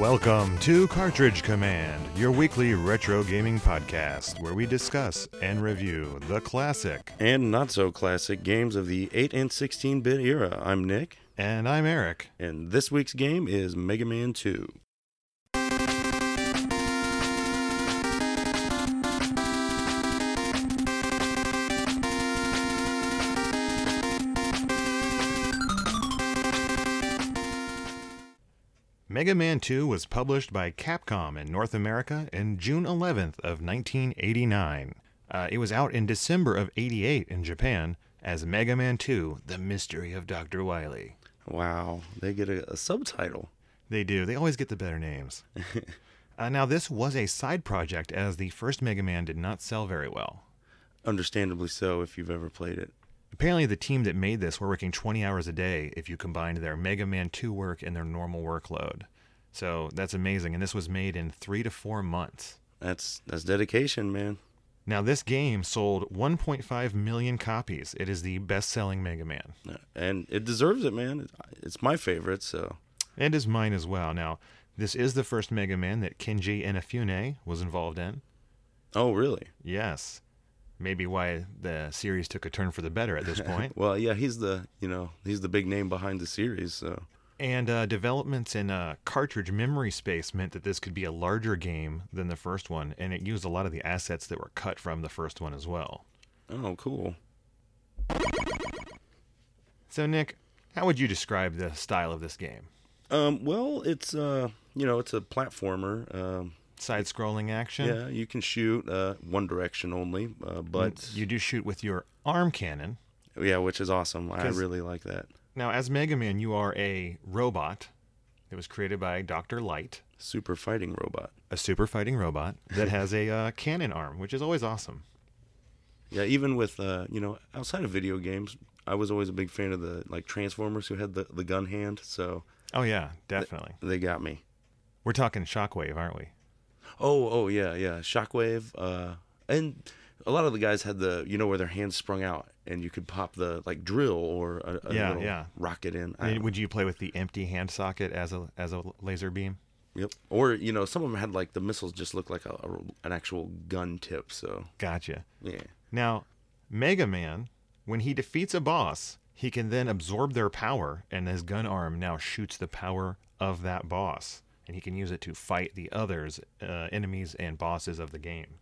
Welcome to Cartridge Command, your weekly retro gaming podcast where we discuss and review the classic. and not so classic games of the 8 and 16 bit era. I'm Nick, And I'm Eric. and this week's game is Mega Man 2. Mega Man 2 was published by Capcom in North America in June 11th of 1989. Uh, it was out in December of 88 in Japan as Mega Man 2: The Mystery of Dr. Wily. Wow, they get a, a subtitle. They do. They always get the better names. uh, now, this was a side project as the first Mega Man did not sell very well. Understandably so if you've ever played it. Apparently, the team that made this were working 20 hours a day if you combined their Mega Man 2 work and their normal workload. So that's amazing. And this was made in three to four months. That's that's dedication, man. Now, this game sold 1.5 million copies. It is the best selling Mega Man. Uh, And it deserves it, man. It's my favorite, so And is mine as well. Now, this is the first Mega Man that Kenji Inafune was involved in. Oh, really? Yes. Maybe why the series took a turn for the better at this point. Well, yeah, he's the, you know, he's the big name behind the series, so And uh, developments in uh, cartridge memory space meant that this could be a larger game than the first one, and it used a lot of the assets that were cut from the first one as well. oh, cool. So, Nick, how would you describe the style of this game? Um, well, it's uh, you know, it's a platformer. Um, Side scrolling action? yeah, you can shoot uh one direction only, uh, but you do shoot with your arm cannon. yeah, which is awesome. I really like that. Now, as Mega Man, you are a robot that was created by Dr. Light, Super fighting robot. a super fighting robot that has a uh, cannon arm, which is always awesome. Yeah, even with uh, you know, outside of video games, I was always a big fan of the like Transformers who had the the gun hand, so Oh, yeah, definitely. they got me. We're talking Shockwave, aren't we? Oh, oh yeah, yeah. Shockwave, uh, and a lot of the guys had the you know where their hands sprung out and you could pop the like drill or a, a Yeah, little yeah. rocket in. I I mean, would you play with the empty hand socket as a as a laser beam? Yep. Or you know, some of them had like the missiles just look like a, a an actual gun tip. So Gotcha. yeah. Now, Mega Man, when he defeats a boss, he can then absorb their power, and his gun arm now shoots the power of that boss, and he can use it to fight the others, uh, enemies and bosses of the game.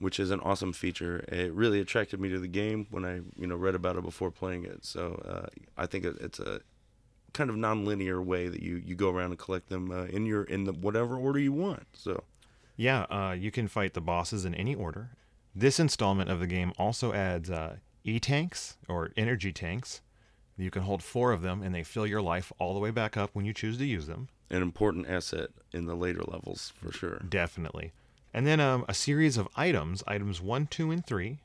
which is an awesome feature. It really attracted me to the game when I, you know, read about it before playing it. So uh, I think it's a kind of non-linear way that you, you go around and collect them uh, in your in the whatever order you want. So Yeah, uh, you can fight the bosses in any order. This installment of the game also adds uh, E tanks or energy tanks. You can hold four of them, and they fill your life all the way back up when you choose to use them. An important asset in the later levels for sure. Definitely. And then um, a series of items items one, two, and three.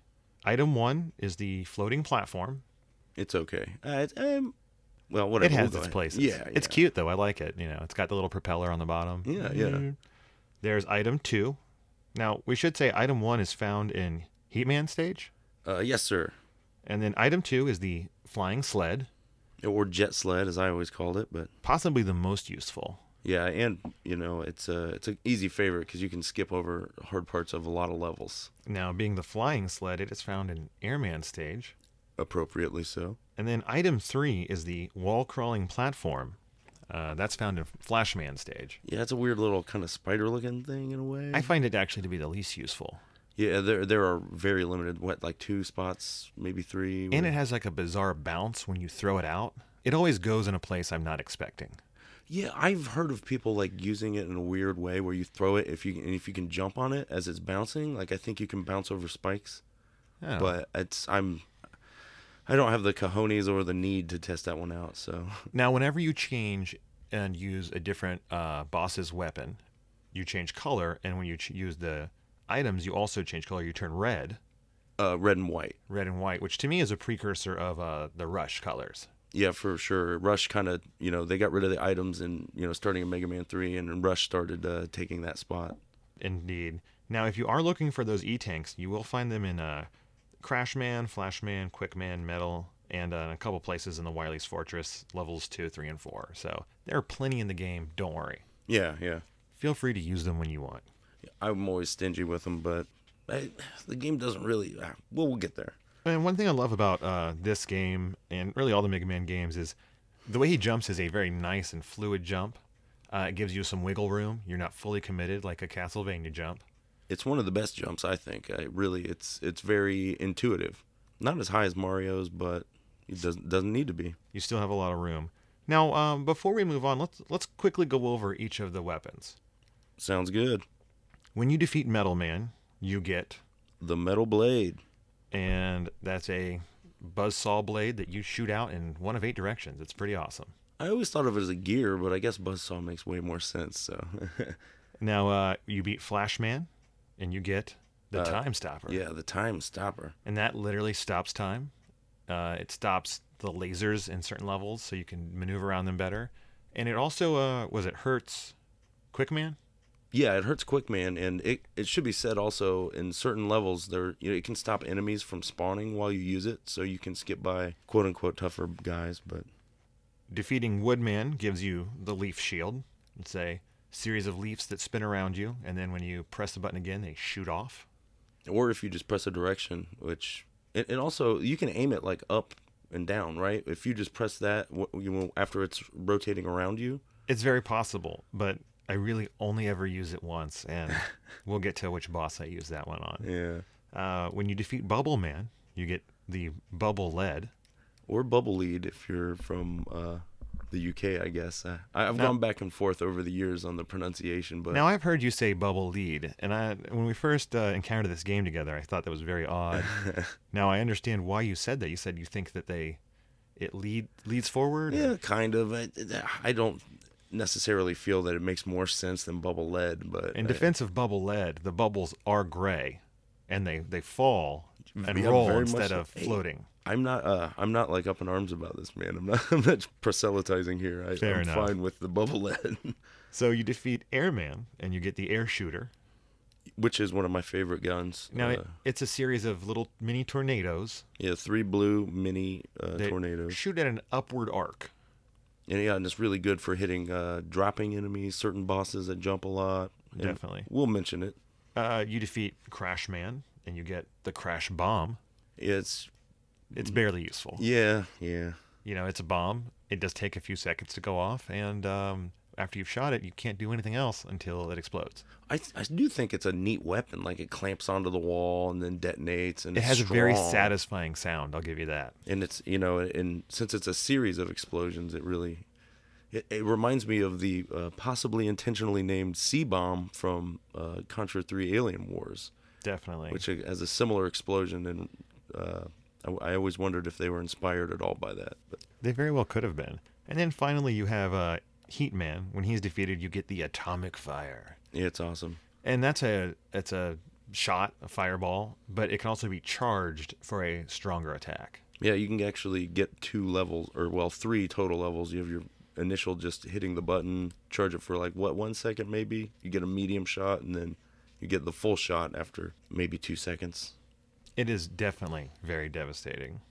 Item one is the floating platform. It's okay. Uh, it's, um, well, whatever. It we'll has its ahead. places. Yeah, yeah, It's cute, though. I like it. You know, it's got the little propeller on the bottom. Yeah, yeah. There's item two. Now, we should say item one is found in Heatman stage. Uh, yes, sir. And then item two is the flying sled, Or jet sled, as I always called it, but possibly the most useful. yeah, and you know, it's a it's an easy favorite because you can skip over hard parts of a lot of levels Now, being the flying sled, it is found in Airman stage. appropriately so. And then item three is the wall crawling platform. Uh, that's found in Flashman stage. Yeah, it's a weird little kind of spider-looking thing in a way. I find it actually to be the least useful. Yeah, there there are very limited. What like two spots, maybe three. And it has like a bizarre bounce when you throw it out. It always goes in a place I'm not expecting. yeah, I've heard of people like using it in a weird way where you throw it if you and if you can jump on it as it's bouncing. Like I think you can bounce over spikes, Oh. but it's I'm. I don't have the cojones or the need to test that one out. So Now, whenever you change and use a different uh, boss's weapon, you change color, and when you ch- use the items, you also change color. You turn red, uh, red and white. red and white, which to me is a precursor of uh, the Rush colors. Yeah, for sure. Rush kind of, you know, they got rid of the items and, you know, starting in Mega Man 3, and Rush started uh, taking that spot. Indeed. Now, if you are looking for those E tanks, you will find them in uh, Man, Quick Man, Metal, and uh, a couple places in the Wily's Fortress, levels 2, 3, and 4. So there are plenty in the game. Don't worry. Yeah, yeah. feel free to use them when you want. I'm always stingy with them, but I, the game doesn't really. Uh, well, we'll get there. And one thing I love about uh, this game and really all the Mega Man games is the way he jumps is a very nice and fluid jump. Uh, it gives you some wiggle room. You're not fully committed like a Castlevania jump. It's one of the best jumps, I think. I really, it's it's very intuitive. Not as high as Mario's, but it doesn't doesn't need to be. You still have a lot of room. Now, um, before we move on, let's let's quickly go over each of the weapons. Sounds good. When you defeat Metal Man, you get, The metal blade. and that's a buzzsaw blade that you shoot out in one of eight directions. It's pretty awesome. I always thought of it as a gear, but I guess buzzsaw makes way more sense. So, Now, uh, you beat Flash Man, and you get the Uh, Time Stopper. yeah, the time stopper. and that literally stops time. Uh, it stops the lasers in certain levels, so you can maneuver around them better. And it also uh, was it hurts Quickman. Yeah, it hurts quick, man, and it it should be said also in certain levels there you know it can stop enemies from spawning while you use it, so you can skip by quote unquote tougher guys. But Defeating Woodman gives you the leaf shield. It's a series of leaves that spin around you, and then when you press the button again, they shoot off. or if you just press a direction, which and, and also you can aim it like up and down, right? If you just press that you after it's rotating around you. It's very possible, but I really only ever use it once, and we'll get to which boss I use that one on. Yeah. Uh, when you defeat Bubble Man, you get the bubble lead. Or bubble lead if you're from uh, the UK, I guess. Uh, I, I've Now- gone back and forth over the years on the pronunciation, but Now I've heard you say bubble lead, and I when we first uh, encountered this game together, I thought that was very odd. now I understand why you said that. You said you think that they it lead leads forward. or- yeah, kind of. I, I don't necessarily feel that it makes more sense than bubble lead, but In I- defense of bubble lead, the bubbles are gray, and they they fall and Yeah, roll instead of Hey, floating. I'm not. Uh, I'm not like up in arms about this, man. I'm not. I'm not proselytizing here. I, Fair I'm enough. fine with the bubble lead, So you defeat Airman, and you get the air shooter. which is one of my favorite guns. Now uh, it, it's a series of little mini tornadoes yeah, three blue mini uh, tornadoes, shoot at an upward arc. And yeah, and it's really good for hitting uh, dropping enemies, certain bosses that jump a lot. Definitely. we'll mention it. Uh, you defeat Crash Man, and you get the Crash Bomb. It's It's barely useful. yeah, yeah. You know, it's a bomb. It does take a few seconds to go off, and um, after you've shot it, you can't do anything else until it explodes. I, I do think it's a neat weapon. Like it clamps onto the wall and then detonates, and It has a very satisfying sound. I'll give you that. and it's you know and since it's a series of explosions it really it, it reminds me of the uh, possibly intentionally named C bomb from uh, Contra 3 Alien Wars Definitely. which has a similar explosion and uh, I, I always wondered if they were inspired at all by that but They very well could have been. And then finally, you have uh, Heat Man. When he's defeated, you get the Atomic Fire, yeah it's awesome and that's a it's a shot, a fireball, but it can also be charged for a stronger attack. yeah you can actually get two levels or well three total levels you have your initial just hitting the button charge it for like what one second maybe you get a medium shot and then you get the full shot after maybe two seconds It is definitely very devastating.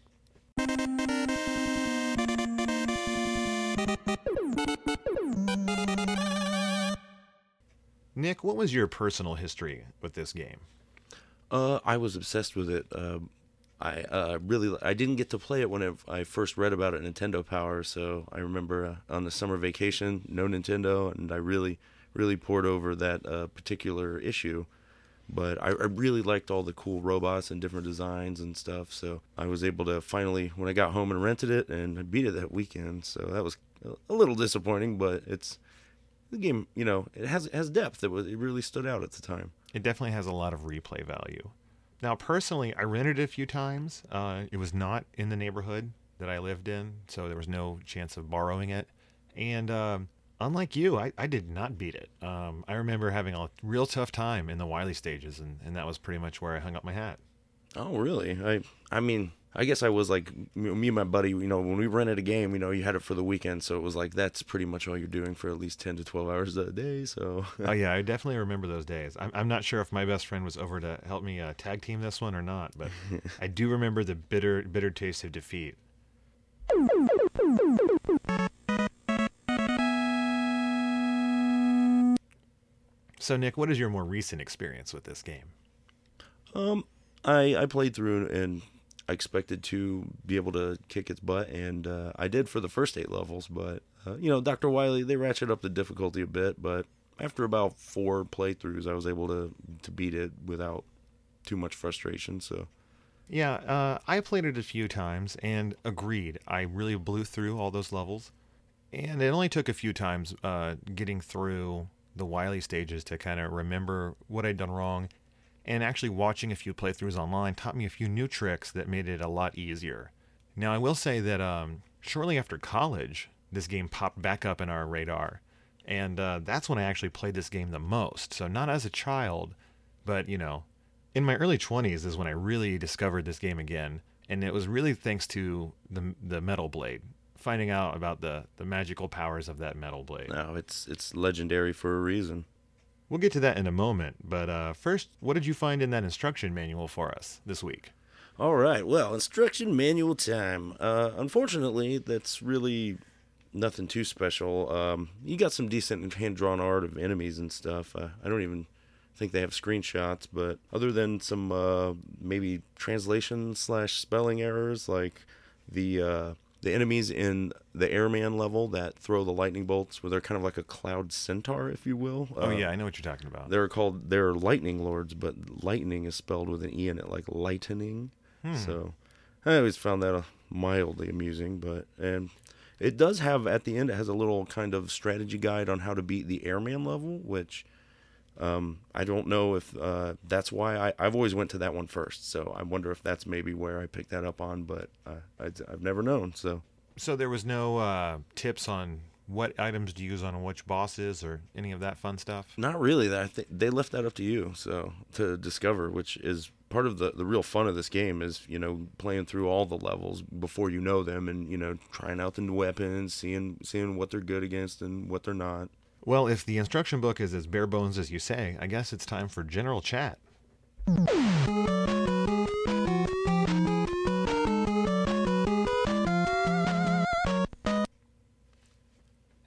Nick, what was your personal history with this game? Uh, I was obsessed with it. Um, I uh, really I didn't get to play it when I, first read about it, Nintendo Power. So I remember uh, on the summer vacation, no Nintendo, and I really really poured over that uh, particular issue. But I, I really liked all the cool robots and different designs and stuff. So I was able to finally, when I got home and rented it, and beat it that weekend. So that was a little disappointing, but it's the game. You know, it has it has depth. It was it really stood out at the time. It definitely has a lot of replay value. Now, personally, I rented it a few times. Uh, it was not in the neighborhood that I lived in, so there was no chance of borrowing it. And um, unlike you, I, I did not beat it. Um, I remember having a real tough time in the Wily stages, and, and that was pretty much where I hung up my hat. Oh, really? I I mean, I guess I was like me and my buddy. You know, when we rented a game, you know, you had it for the weekend, so it was like that's pretty much all you're doing for at least ten to twelve hours a day. So oh, yeah, I definitely remember those days. I'm, I'm not sure if my best friend was over to help me uh, tag team this one or not, but I do remember the bitter, bitter taste of defeat. So, Nick, what is your more recent experience with this game? Um, I I played through and I expected to be able to kick its butt, and uh, I did for the first eight levels. But uh, you know, Doctor Wily they ratchet up the difficulty a bit, but after about four playthroughs, I was able to to beat it without too much frustration. So Yeah, uh, I played it a few times and agreed. I really blew through all those levels, and it only took a few times uh, getting through the Wily stages to kind of remember what I'd done wrong. And actually, watching a few playthroughs online taught me a few new tricks that made it a lot easier. Now, I will say that um, shortly after college, this game popped back up in our radar, and uh, that's when I actually played this game the most. So, not as a child, but you know, in my early 20s is when I really discovered this game again, and it was really thanks to the the metal blade, finding out about the the magical powers of that metal blade. now it's it's legendary for a reason. We'll get to that in a moment, but uh, first, what did you find in that instruction manual for us this week? All right. Well, instruction manual time. Uh, unfortunately, that's really nothing too special. Um, you got some decent hand drawn art of enemies and stuff. Uh, I don't even think they have screenshots, but other than some uh, maybe translation slash spelling errors, like the uh, the enemies in the airman level that throw the lightning bolts, where they're kind of like a cloud centaur, if you will. Oh Uh, yeah, I know what you're talking about. they're called they're lightning lords, but lightning is spelled with an e in it, like lightening. Hmm. So I always found that uh, mildly amusing, but and it does have at the end it has a little kind of strategy guide on how to beat the airman level, which um, I don't know if uh, that's why I, I've always went to that one first. So I wonder if that's maybe where I picked that up on, but uh, I, I've never known. So So there was no uh, tips on what items to use on which bosses or any of that fun stuff. Not really. That I think they left that up to you, so to discover, which is part of the the real fun of this game is you know playing through all the levels before you know them, and you know trying out the new weapons, seeing seeing what they're good against and what they're not. Well, if the instruction book is as bare bones as you say, I guess it's time for general chat.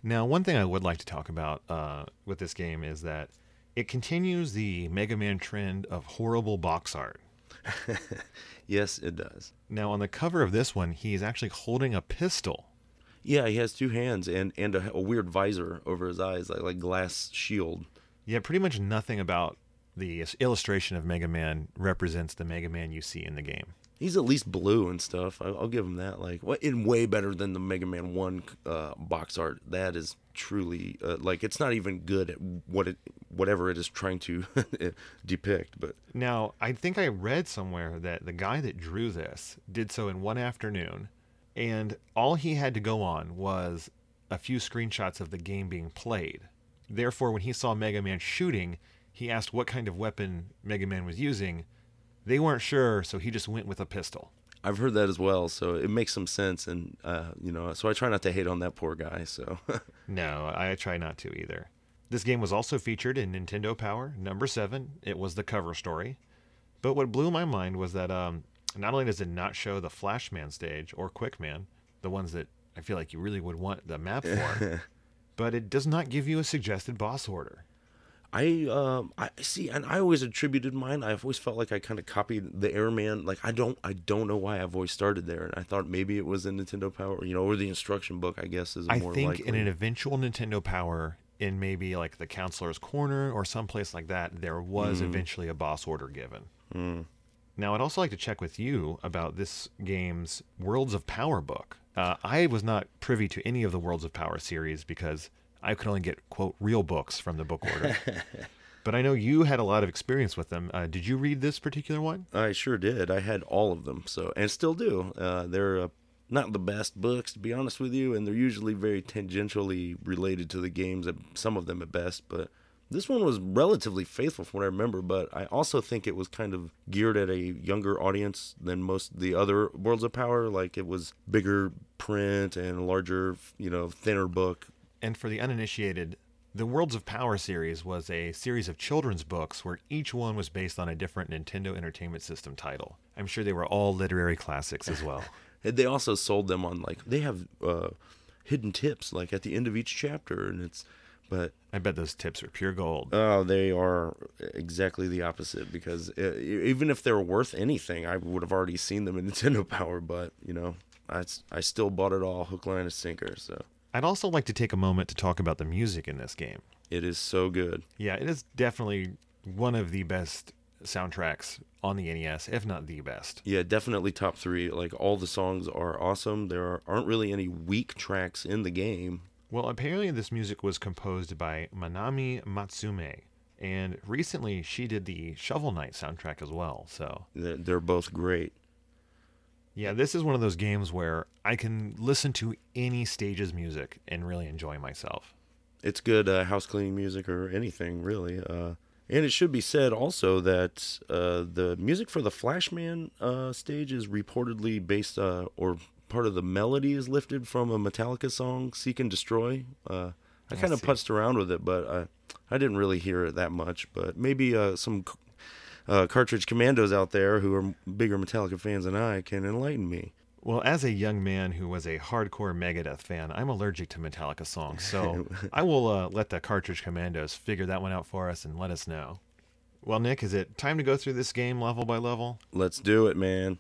Now, one thing I would like to talk about uh, with this game is that it continues the Mega Man trend of horrible box art. Yes, it does. Now, on the cover of this one, he is actually holding a pistol. Yeah, he has two hands and and a, a weird visor over his eyes, like like glass shield. Yeah, pretty much nothing about the illustration of Mega Man represents the Mega Man you see in the game. He's at least blue and stuff. I, I'll give him that. Like, what in way better than the Mega Man One uh, box art. That is truly uh, like it's not even good at what it whatever it is trying to depict. But Now, I think I read somewhere that the guy that drew this did so in one afternoon, and all he had to go on was a few screenshots of the game being played. Therefore, when he saw Mega Man shooting, he asked what kind of weapon Mega Man was using. They weren't sure, so he just went with a pistol. I've heard that as well, so it makes some sense. And uh, you know, so I try not to hate on that poor guy. So No, I try not to either. This game was also featured in Nintendo Power number seven. It was the cover story. But what blew my mind was that um, not only does it not show the Flashman stage or Quickman, the ones that I feel like you really would want the map for, but it does not give you a suggested boss order. I um I see, and I always attributed mine. I've always felt like I kind of copied the Airman. Like I don't I don't know why I've always started there, and I thought maybe it was in Nintendo Power, you know, or the instruction book. I guess is I more think likely. in an eventual Nintendo Power, in maybe like the Counselor's Corner or someplace like that, there was eventually a boss order given. Now, I'd also like to check with you about this game's Worlds of Power book. Uh, I was not privy to any of the Worlds of Power series because I could only get, quote, real books from the book order. but I know you had a lot of experience with them. Uh, did you read this particular one? I sure did. I had all of them, so and still do. Uh, they're uh, not the best books, to be honest with you, and they're usually very tangentially related to the games. At some of them at best, but this one was relatively faithful from what I remember. But I also think it was kind of geared at a younger audience than most of the other Worlds of Power. Like it was bigger print and a larger, you know, thinner book. And for the uninitiated, the Worlds of Power series was a series of children's books where each one was based on a different Nintendo Entertainment System title. I'm sure they were all literary classics as well. And They also sold them on like they have uh, hidden tips like at the end of each chapter, and it's But I bet those tips are pure gold. oh, they are exactly the opposite because uh even if they were worth anything, I would have already seen them in Nintendo Power. But you know, I, I still bought it all hook, line, and sinker. So I'd also like to take a moment to talk about the music in this game. it is so good. Yeah, it is definitely one of the best soundtracks on the NES, if not the best. Yeah, definitely top three. Like all the songs are awesome. There aren't really any weak tracks in the game. Well, apparently this music was composed by Manami Matsumae, and recently she did the Shovel Knight soundtrack as well. So, They're, both great. yeah, this is one of those games where I can listen to any stage's music and really enjoy myself. It's good uh, house cleaning music or anything really. Uh, and it should be said also that uh, the music for the Flashman uh, stage is reportedly based, uh, or part of the melody is lifted from a Metallica song, "Seek and Destroy." Uh, I I kind of putzed around with it, but I, I didn't really hear it that much. But maybe uh, some uh, cartridge commandos out there who are bigger Metallica fans than I can enlighten me. Well, as a young man who was a hardcore Megadeth fan, I'm allergic to Metallica songs, so I will uh, let the Cartridge Commandos figure that one out for us and let us know. Well, Nick, is it time to go through this game level by level? Let's do it, man.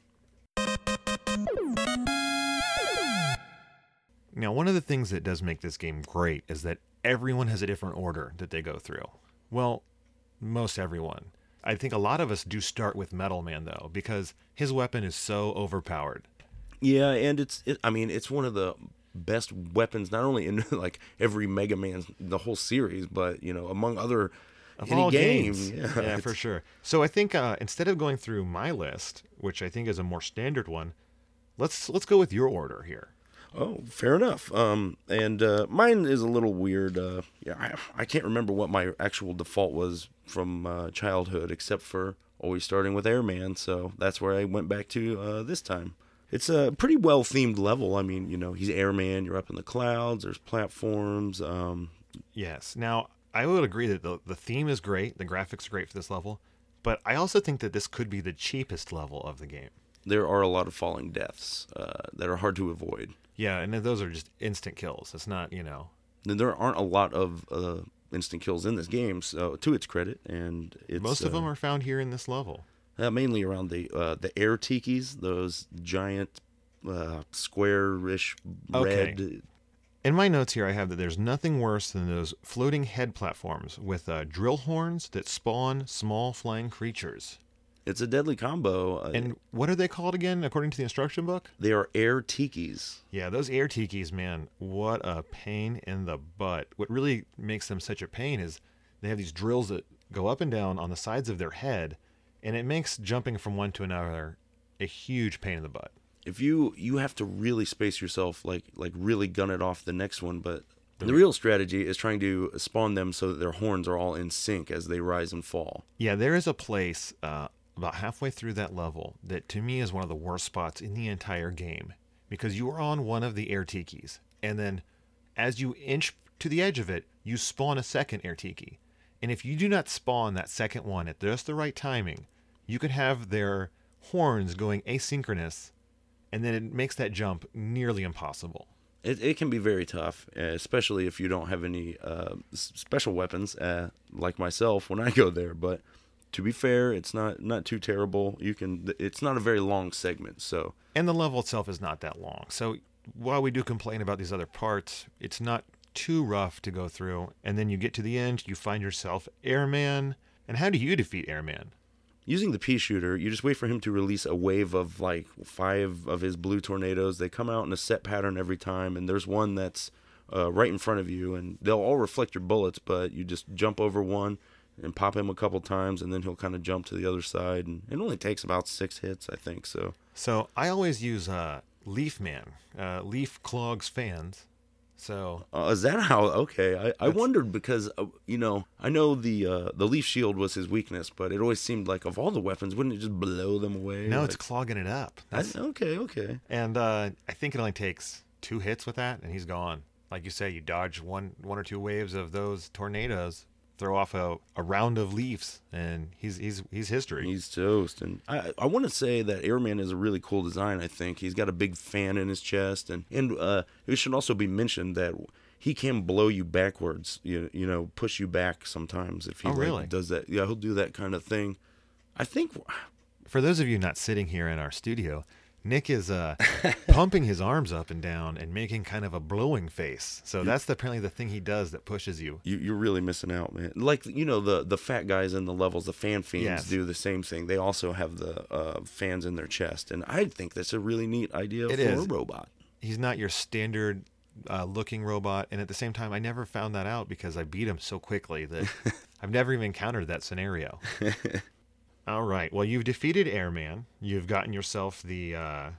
Now, one of the things that does make this game great is that everyone has a different order that they go through. Well, most everyone. I think a lot of us do start with Metal Man, though, because his weapon is so overpowered. Yeah, and it's it, I mean it's one of the best weapons not only in like every Mega Man the whole series, but you know among other Of any all game. games. Yeah, Yeah, for sure. So I think uh, instead of going through my list, which I think is a more standard one, let's let's go with your order here. Oh, fair enough. Um, and uh, mine is a little weird. Uh, yeah, I, I can't remember what my actual default was from uh, childhood, except for always starting with Airman. So that's where I went back to uh, this time. It's a pretty well themed level. I mean, you know, he's Airman. You're up in the clouds. There's platforms. Um, Yes. Now I would agree that the the theme is great, the graphics are great for this level, but I also think that this could be the cheapest level of the game. there are a lot of falling deaths uh, that are hard to avoid. Yeah, and those are just instant kills. It's not, you know. There aren't a lot of uh, instant kills in this game, so to its credit, and it's Most of uh, them are found here in this level. uh, mainly around the uh, the air tikis, those giant uh, square-ish Okay. red. In my notes here, I have that there's nothing worse than those floating head platforms with uh, drill horns that spawn small flying creatures. It's a deadly combo. Uh, And what are they called again, according to the instruction book? they are air tikis. Yeah, those air tikis, man, what a pain in the butt. What really makes them such a pain is they have these drills that go up and down on the sides of their head, and it makes jumping from one to another a huge pain in the butt. If you you have to really space yourself, like like really gun it off the next one, but. The real strategy is trying to spawn them so that their horns are all in sync as they rise and fall. Yeah, there is a place uh, about halfway through that level that to me is one of the worst spots in the entire game because you are on one of the air tikis, and then as you inch to the edge of it, you spawn a second air tiki. And if you do not spawn that second one at just the right timing, you could have their horns going asynchronous, and then it makes that jump nearly impossible. It, it can be very tough, uh, especially if you don't have any uh, special weapons, uh, like myself when I go there. But to be fair, it's not not too terrible. You can. It's not a very long segment, so And the level itself is not that long. So while we do complain about these other parts, it's not too rough to go through. And then you get to the end, you find yourself Airman. And how do you defeat Airman? using the pea shooter, you just wait for him to release a wave of like five of his blue tornadoes. They come out in a set pattern every time, and there's one that's uh, right in front of you, and they'll all reflect your bullets. But you just jump over one and pop him a couple times, and then he'll kind of jump to the other side. And it only takes about six hits, I think. So So I always use uh, Leaf Man, uh, Leaf Clogs fans. So Uh, is that how? Okay, I, I wondered because uh, you know I know the uh, the leaf shield was his weakness, but it always seemed like of all the weapons, wouldn't it just blow them away? now Like- it's clogging it up. I, That's, okay, okay. and uh, I think it only takes two hits with that, and he's gone. Like you say, you dodge one one or two waves of those tornadoes, throw off a, a round of leaves, and he's he's he's history. He's toast, and I I want to say that Airman is a really cool design. I think he's got a big fan in his chest, and and uh, it should also be mentioned that he can blow you backwards. You you know, push you back sometimes if he Oh, like, really? does that. Yeah, he'll do that kind of thing. I think For those of you not sitting here in our studio, Nick is uh, pumping his arms up and down and making kind of a blowing face. So that's the, apparently the thing he does that pushes you. you, you're really missing out, man. Like you know the the fat guys in the levels, the fan fiends Yes. do the same thing. They also have the uh, fans in their chest, and I think that's a really neat idea It for is. a robot. He's not your standard uh, looking robot. And at the same time, I never found that out because I beat him so quickly that I've never even encountered that scenario. All right. Well, you've defeated Airman. You've gotten yourself the. Uh,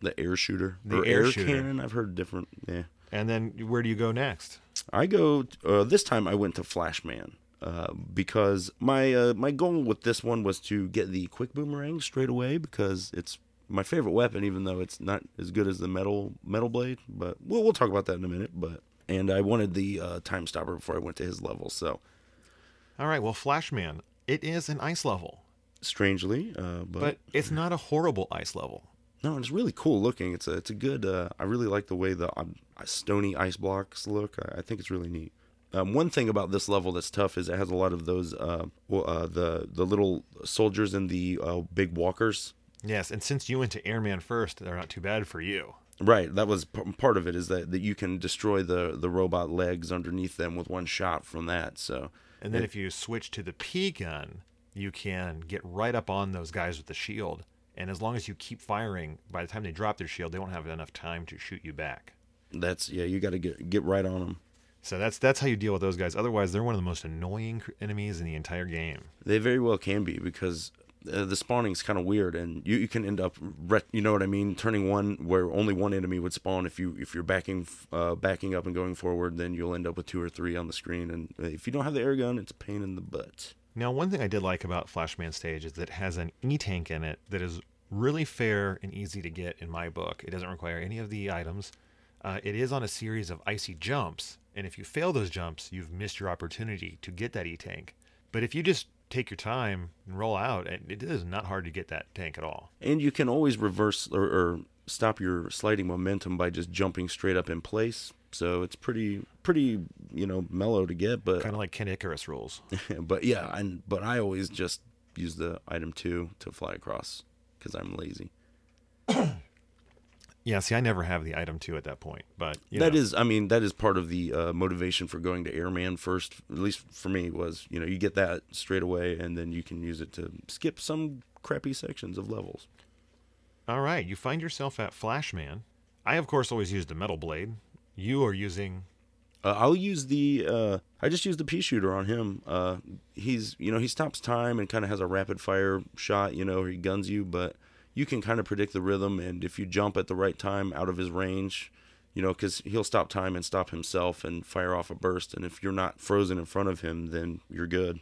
The air shooter The or air air, shooter. cannon. I've heard different. Yeah. and then where do you go next? I go uh, this time. I went to Flashman uh, because my uh, my goal with this one was to get the quick boomerang straight away because it's my favorite weapon, even though it's not as good as the metal metal blade. But we'll we'll talk about that in a minute. But and I wanted the uh, time stopper before I went to his level. So All right. Well, Flashman, it is an ice level, strangely, uh, but, but it's not a horrible ice level. no, it's really cool looking. It's a it's a good. Uh, I really like the way the um, stony ice blocks look. I, I think it's really neat. Um, one thing about this level that's tough is it has a lot of those uh, uh, the the little soldiers and the uh, big walkers. Yes, and since you went to Airman first, they're not too bad for you. Right, that was p- part of it. Is that, that you can destroy the the robot legs underneath them with one shot from that. So And then if you switch to the P gun, you can get right up on those guys with the shield. And as long as you keep firing, by the time they drop their shield, they won't have enough time to shoot you back. that's yeah, you got to get get right on them. So that's that's how you deal with those guys. Otherwise, they're one of the most annoying enemies in the entire game. They very well can be because uh, the is kind of weird, and you, you can end up, you know what I mean, turning one where only one enemy would spawn. If you if you're backing uh, backing up and going forward, then you'll end up with two or three on the screen. And if you don't have the air gun, it's a pain in the butt. Now, one thing I did like about Flashman Stage is that it has an E tank in it that is really fair and easy to get in my book. It doesn't require any of the items. Uh, it is on a series of icy jumps, and if you fail those jumps, you've missed your opportunity to get that E tank. But if you just take your time and roll out, and it is not hard to get that tank at all. And you can always reverse or, or stop your sliding momentum by just jumping straight up in place. So it's pretty pretty you know mellow to get, but Kind of like Kid Icarus rules. but yeah, and but I always just use the item two to fly across because I'm lazy. yeah, see, I never have the item two at that point, but you That know. is, I mean, that is part of the uh, motivation for going to Airman first. At least for me, was you know you get that straight away, and then you can use it to skip some crappy sections of levels. All right, you find yourself at Flashman. I, of course, always use the metal blade. You are using Uh, I'll use the. Uh, I just use the pea shooter on him. Uh, he's you know he stops time and kind of has a rapid fire shot. You know, he guns you, but you can kind of predict the rhythm, and if you jump at the right time out of his range, you know, because he'll stop time and stop himself and fire off a burst. And if you're not frozen in front of him, then you're good.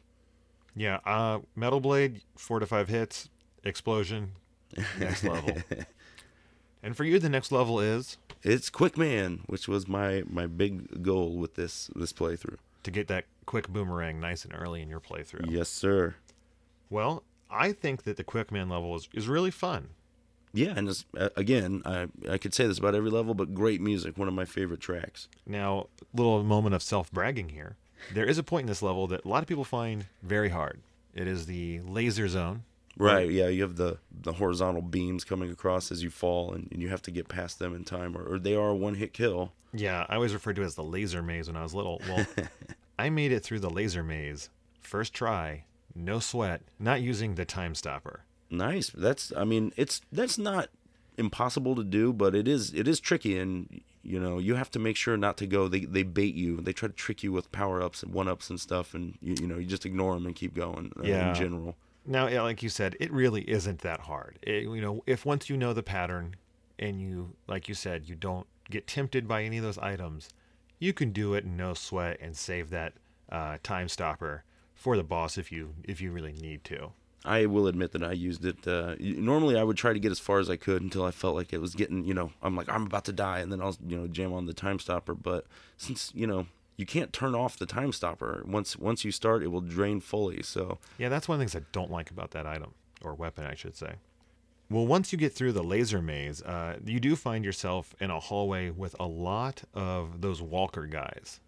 Yeah, uh, Metal Blade, four to five hits, explosion, next level. and for you, the next level is It's Quick Man, which was my my big goal with this this playthrough. to get that quick boomerang nice and early in your playthrough. Yes, sir. Well, I think that the Quickman level is, is really fun. Yeah, and it's, uh, again, I I could say this about every level, but great music, one of my favorite tracks. Now, little moment of self bragging here. There is a point in this level that a lot of people find very hard. It is the laser zone. Right. Yeah, you have the the horizontal beams coming across as you fall, and, and you have to get past them in time, or, or they are a one hit kill. Yeah, I always referred to it as the laser maze when I was little. Well, I made it through the laser maze first try, no sweat, not using the time stopper. Nice. That's I mean, it's that's not impossible to do, but it is it is tricky, and you know you have to make sure not to go. They they bait you. They try to trick you with power ups and one ups and stuff, and you, you know you just ignore them and keep going. Uh, Yeah. In general. Now, like you said, it really isn't that hard. It, you know, if once you know the pattern and you, like you said, you don't get tempted by any of those items, you can do it in no sweat and save that uh, time stopper for the boss if you if you really need to. I will admit that I used it. Uh, normally, I would try to get as far as I could until I felt like it was getting, you know, I'm like I'm about to die, and then I'll, you know, jam on the time stopper. But since you know you can't turn off the time stopper once once you start, it will drain fully. So Yeah, that's one of the things I don't like about that item or weapon, I should say. Well, once you get through the laser maze, uh, you do find yourself in a hallway with a lot of those Walker guys.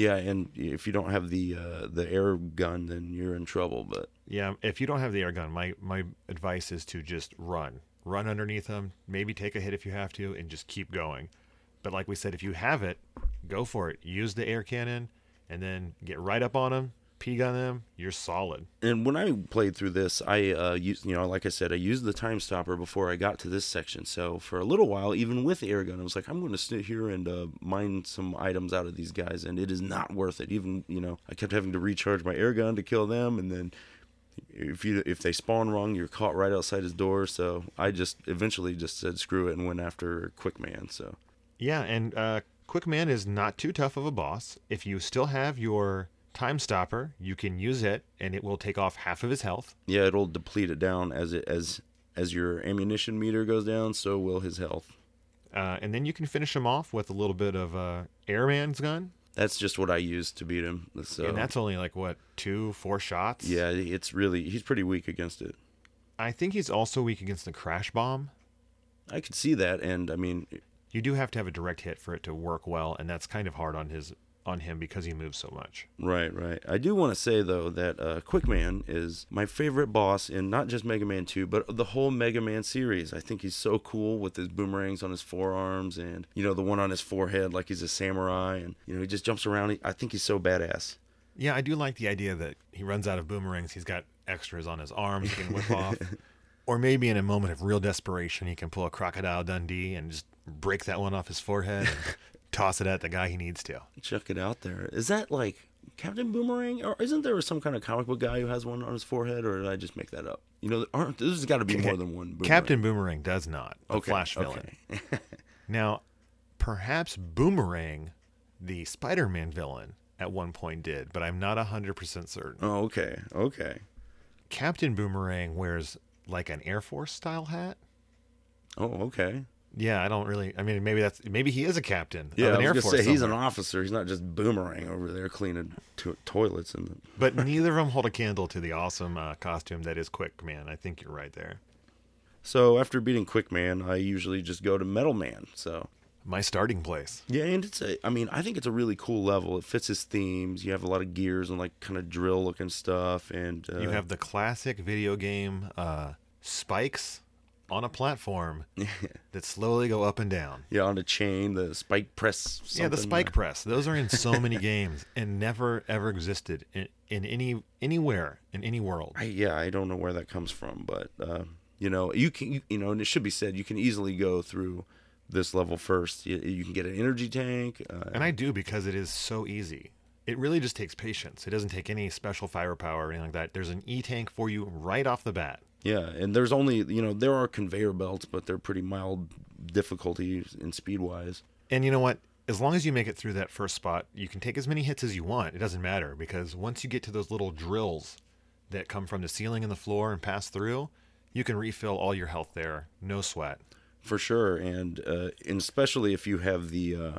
Yeah, and if you don't have the uh, the air gun, then you're in trouble. But Yeah, if you don't have the air gun, my my advice is to just run, run underneath them. Maybe take a hit if you have to, and just keep going. But like we said, if you have it, go for it. Use the air cannon, and then get right up on them, p gun them. You're solid. and when I played through this, I uh, used you know like I said, I used the time stopper before I got to this section. So for a little while, even with air gun, I was like, I'm going to sit here and uh, mine some items out of these guys, and it is not worth it. Even you know, I kept having to recharge my air gun to kill them, and then if you if they spawn wrong, you're caught right outside his door. So I just eventually just said screw it and went after Quickman. So Yeah, and uh, Quickman is not too tough of a boss. If you still have your time stopper, you can use it, and it will take off half of his health. yeah, it'll deplete it down as it as as your ammunition meter goes down. So will his health. Uh, and then you can finish him off with a little bit of uh, Airman's gun. That's just what I used to beat him. So And that's only like, what, two, four shots? yeah, it's really he's pretty weak against it. I think he's also weak against the crash bomb. I could see that, and I mean, You do have to have a direct hit for it to work well, and that's kind of hard on his on him because he moves so much. right, right. I do want to say though that uh, Quickman is my favorite boss in not just Mega Man 2, but the whole Mega Man series. I think he's so cool with his boomerangs on his forearms, and you know the one on his forehead like he's a samurai, and you know he just jumps around. I think he's so badass. Yeah, I do like the idea that he runs out of boomerangs. He's got extras on his arms he can whip off. Or maybe in a moment of real desperation, he can pull a Crocodile Dundee and just break that one off his forehead and toss it at the guy he needs to. Check it out. There is that like Captain Boomerang, or isn't there some kind of comic book guy who has one on his forehead, or did I just make that up? You know, aren't there's got to be more than one. Boomerang. Captain Boomerang does not. The Okay, Flash villain. okay. Now, perhaps Boomerang, the Spider Man villain, at one point did, but I'm not 100% certain. Oh, okay, okay. Captain Boomerang wears like an Air Force style hat. Oh, okay. Yeah, I don't really. I mean, maybe that's maybe he is a captain Yeah, of I an was Air gonna Force. say he's an somewhere. officer. He's not just boomerang over there cleaning to- toilets and. The... but neither of them hold a candle to the awesome uh, costume that is Quick Man. I think you're right there. So after beating Quick Man, I usually just go to Metal Man. So My starting place. yeah, and it's a. I mean, I think it's a really cool level. It fits his themes. You have a lot of gears and like kind of drill looking stuff, and uh, You have the classic video game uh, spikes on a platform that slowly go up and down. yeah on a chain, the spike press. Yeah, the spike press. Those are in so many games and never ever existed in, in any anywhere in any world. I, yeah, I don't know where that comes from, but uh, you know, you can, you, you know, and it should be said, you can easily go through this level first. You, you can get an energy tank. Uh, And I do because it is so easy. It really just takes patience. It doesn't take any special firepower or anything like that. There's an E tank for you right off the bat. Yeah, and there's only, you know, there are conveyor belts, but they're pretty mild difficulties in speed wise. And you know what? As long as you make it through that first spot, you can take as many hits as you want. It doesn't matter because once you get to those little drills that come from the ceiling and the floor and pass through, you can refill all your health there. No sweat. For sure, and uh, and especially if you have the uh,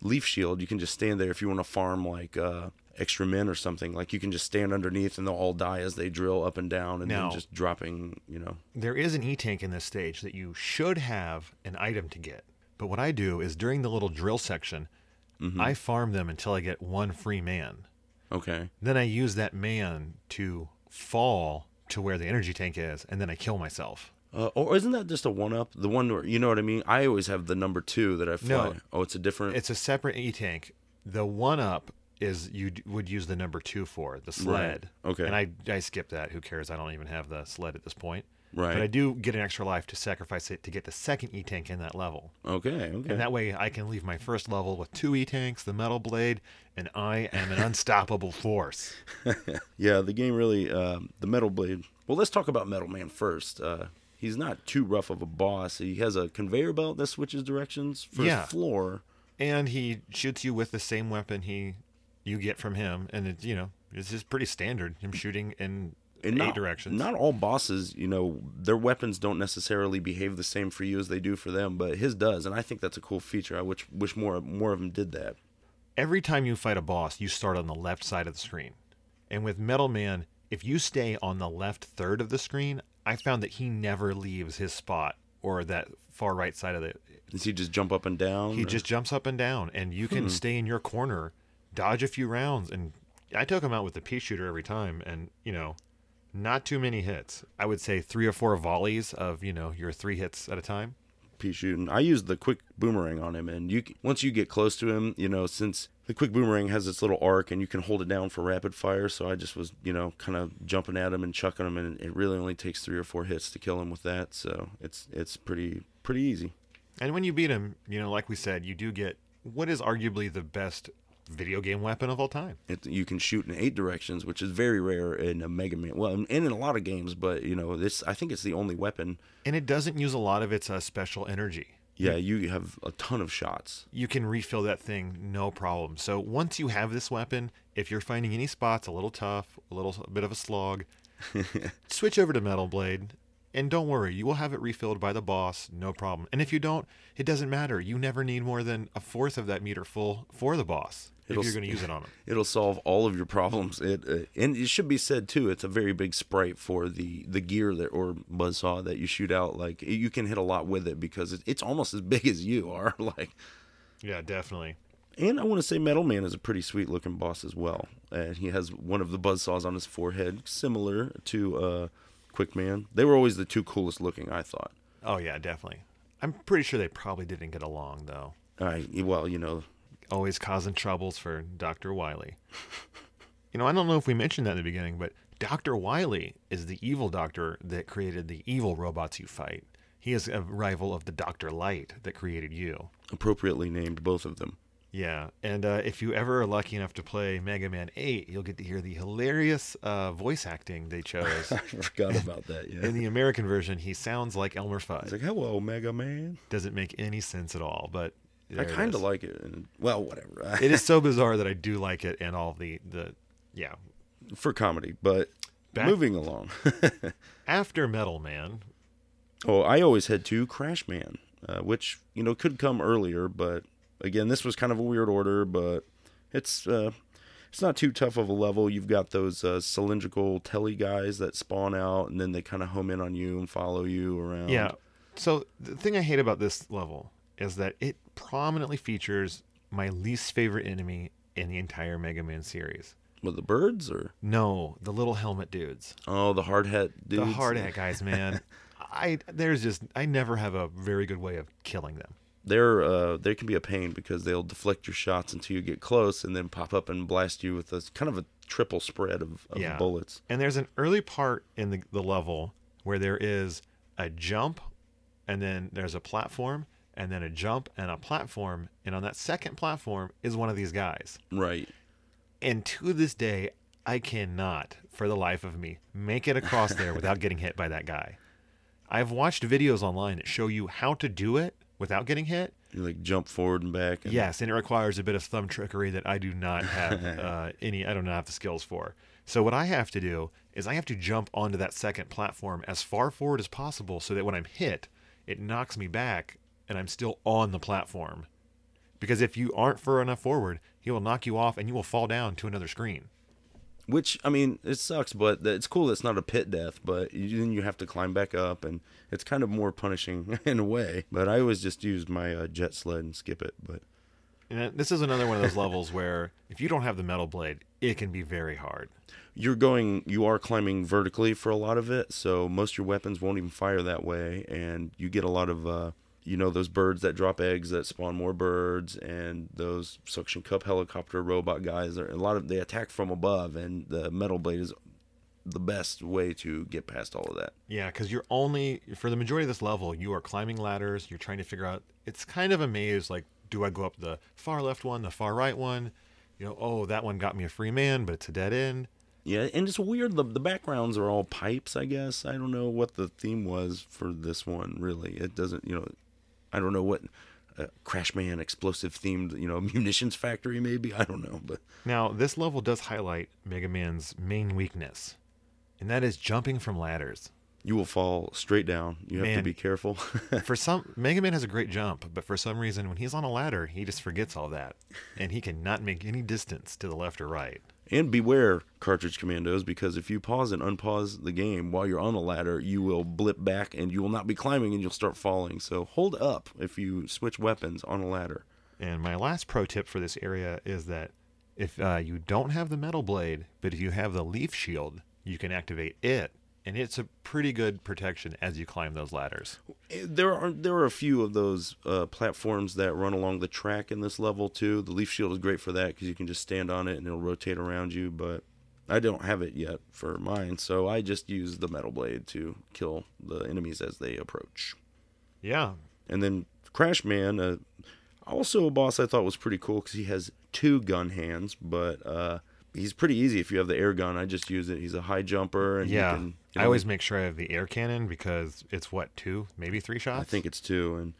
leaf shield, you can just stand there if you want to farm like uh, extra men or something. Like you can just stand underneath, and they'll all die as they drill up and down, and Now- then just dropping. You know, There is an E tank in this stage that you should have an item to get. But what I do is during the little drill section, I farm them until I get one free man. okay, Then I use that man to fall to where the energy tank is, and then I kill myself. uh, or isn't that just a one up? The one where you know what I mean? I always have the number two that I fly. No. Oh, it's a different. It's a separate E tank. The one up is you would use the number two for the sled. Okay. And I I skip that. Who cares? I don't even have the sled at this point. Right. But I do get an extra life to sacrifice it to get the second E tank in that level. okay, okay. And that way I can leave my first level with two E tanks, the metal blade, and I am an unstoppable force. Yeah, the game really, um, the Metal Blade. Well, let's talk about Metal Man first. Uh, he's not too rough of a boss. He has a conveyor belt that switches directions for Yeah. his floor. And he shoots you with the same weapon he you get from him, and it's you know it's just pretty standard. Him shooting in In eight not, directions. Not all bosses, you know, their weapons don't necessarily behave the same for you as they do for them, but his does, and I think that's a cool feature. I wish wish more more of them did that. Every time you fight a boss, you start on the left side of the screen. And with Metal Man, if you stay on the left third of the screen, I found that he never leaves his spot or that far right side of the. Does he just jump up and down? He or- just jumps up and down, and you can hmm. stay in your corner, dodge a few rounds, and I took him out with the pea shooter every time, and you know, not too many hits. I would say three or four volleys of you know your three hits at a time. pea shooting. I used the quick boomerang on him, and you once you get close to him, you know, since the quick boomerang has its little arc and you can hold it down for rapid fire, so I just was, you know, kind of jumping at him and chucking him, and it really only takes three or four hits to kill him with that. So it's it's pretty pretty easy. And when you beat him, you know, like we said, you do get what is arguably the best video game weapon of all time. It, you can shoot in eight directions, which is very rare in a Mega Man. Well, and in a lot of games, but you know, this I think it's the only weapon. And it doesn't use a lot of its uh, special energy. Yeah, you have a ton of shots. You can refill that thing no problem. So once you have this weapon, if you're finding any spots a little tough, a little a bit of a slog, switch over to Metal Blade. And don't worry, you will have it refilled by the boss, no problem. And if you don't, it doesn't matter. You never need more than a fourth of that meter full for the boss It'll if you're going to use it on him. It'll solve all of your problems. It uh, and it should be said too. It's a very big sprite for the the gear that or buzzsaw that you shoot out. Like you can hit a lot with it because it, it's almost as big as you are. Like, Yeah, definitely. and I want to say Metal Man is a pretty sweet looking boss as well. And he has one of the buzzsaws on his forehead, similar to uh, Quick Man. They were always the two coolest looking. I thought. Oh yeah, definitely. I'm pretty sure they probably didn't get along though. I well, you know, Always causing troubles for Dr. Wily. you know, I don't know if we mentioned that in the beginning, but Dr. Wily is the evil doctor that created the evil robots you fight. He is a rival of the Dr. Light that created you. appropriately named both of them. Yeah, and uh, if you ever are lucky enough to play Mega Man 8, you'll get to hear the hilarious uh, voice acting they chose. I forgot about that. Yeah. In the American version, he sounds like Elmer Fudd. It's like, hello, Mega Man. Doesn't make any sense at all, but there it kind of like it. And, well, whatever. it is so bizarre that I do like it and all the the yeah. for comedy, but Back- moving along. After Metal Man, oh, I always had two Crash Man, uh, which you know could come earlier, but again, this was kind of a weird order, but it's uh, it's not too tough of a level. You've got those uh, cylindrical telly guys that spawn out, and then they kind of home in on you and follow you around. yeah. So the thing I hate about this level is that it prominently features my least favorite enemy in the entire Mega Man series. with the birds or No, the little helmet dudes. oh, the hard hat dudes. The hard hat guys, man. I there's just I never have a very good way of killing them. They're uh, they can be a pain because they'll deflect your shots until you get close, and then pop up and blast you with a kind of a triple spread of, of Yeah. bullets. And there's an early part in the, the level where there is a jump, and then there's a platform, and then a jump and a platform. And on that second platform is one of these guys. Right. And to this day, I cannot, for the life of me, make it across there without getting hit by that guy. I've watched videos online that show you how to do it without getting hit. You like jump forward and back. And, Yes, and it requires a bit of thumb trickery that I do not have uh, any. I don't have the skills for. So what I have to do is I have to jump onto that second platform as far forward as possible, so that when I'm hit, it knocks me back, and I'm still on the platform. Because if you aren't far enough forward, he will knock you off, and you will fall down to another screen. Which I mean, it sucks, but it's cool. It's not a pit death, but you, then you have to climb back up, and it's kind of more punishing in a way. But I always just use my uh, jet sled and skip it. But And this is another one of those levels where if you don't have the metal blade, it can be very hard. you're going, you are climbing vertically for a lot of it, so most of your weapons won't even fire that way, and you get a lot of, uh, you know, those birds that drop eggs that spawn more birds, and those suction cup helicopter robot guys. Are, a lot of they attack from above, and the metal blade is the best way to get past all of that. Yeah, because you're only for the majority of this level, you are climbing ladders. You're trying to figure out. It's kind of a maze. Like, do I go up the far left one, the far right one? You know, oh, that one got me a free man, but it's a dead end. Yeah, and it's weird. The the backgrounds are all pipes. I guess I don't know what the theme was for this one. Really, it doesn't. You know, I don't know what uh, Crash Man explosive themed. You know, munitions factory maybe. I don't know, but Now, this level does highlight Mega Man's main weakness, and that is jumping from ladders. you will fall straight down. You have to be careful. For some, Mega Man has a great jump, but for some reason, when he's on a ladder, he just forgets all that, and he cannot make any distance to the left or right. And beware, cartridge commandos, because if you pause and unpause the game while you're on a ladder, you will blip back and you will not be climbing and you'll start falling. So hold up if you switch weapons on a ladder. And my last pro tip for this area is that if uh, you don't have the metal blade, but if you have the leaf shield, you can activate it, and it's a pretty good protection as you climb those ladders. There are there are a few of those uh, platforms that run along the track in this level too. The leaf shield is great for that because you can just stand on it and it'll rotate around you. But I don't have it yet for mine, so I just use the metal blade to kill the enemies as they approach. Yeah, And then Crash Man, uh, also a boss I thought was pretty cool because he has two gun hands, but uh, he's pretty easy if you have the air gun. I just use it. He's a high jumper, and yeah. can. you I always make sure I have the air cannon because it's what two, maybe three shots. I think it's two, and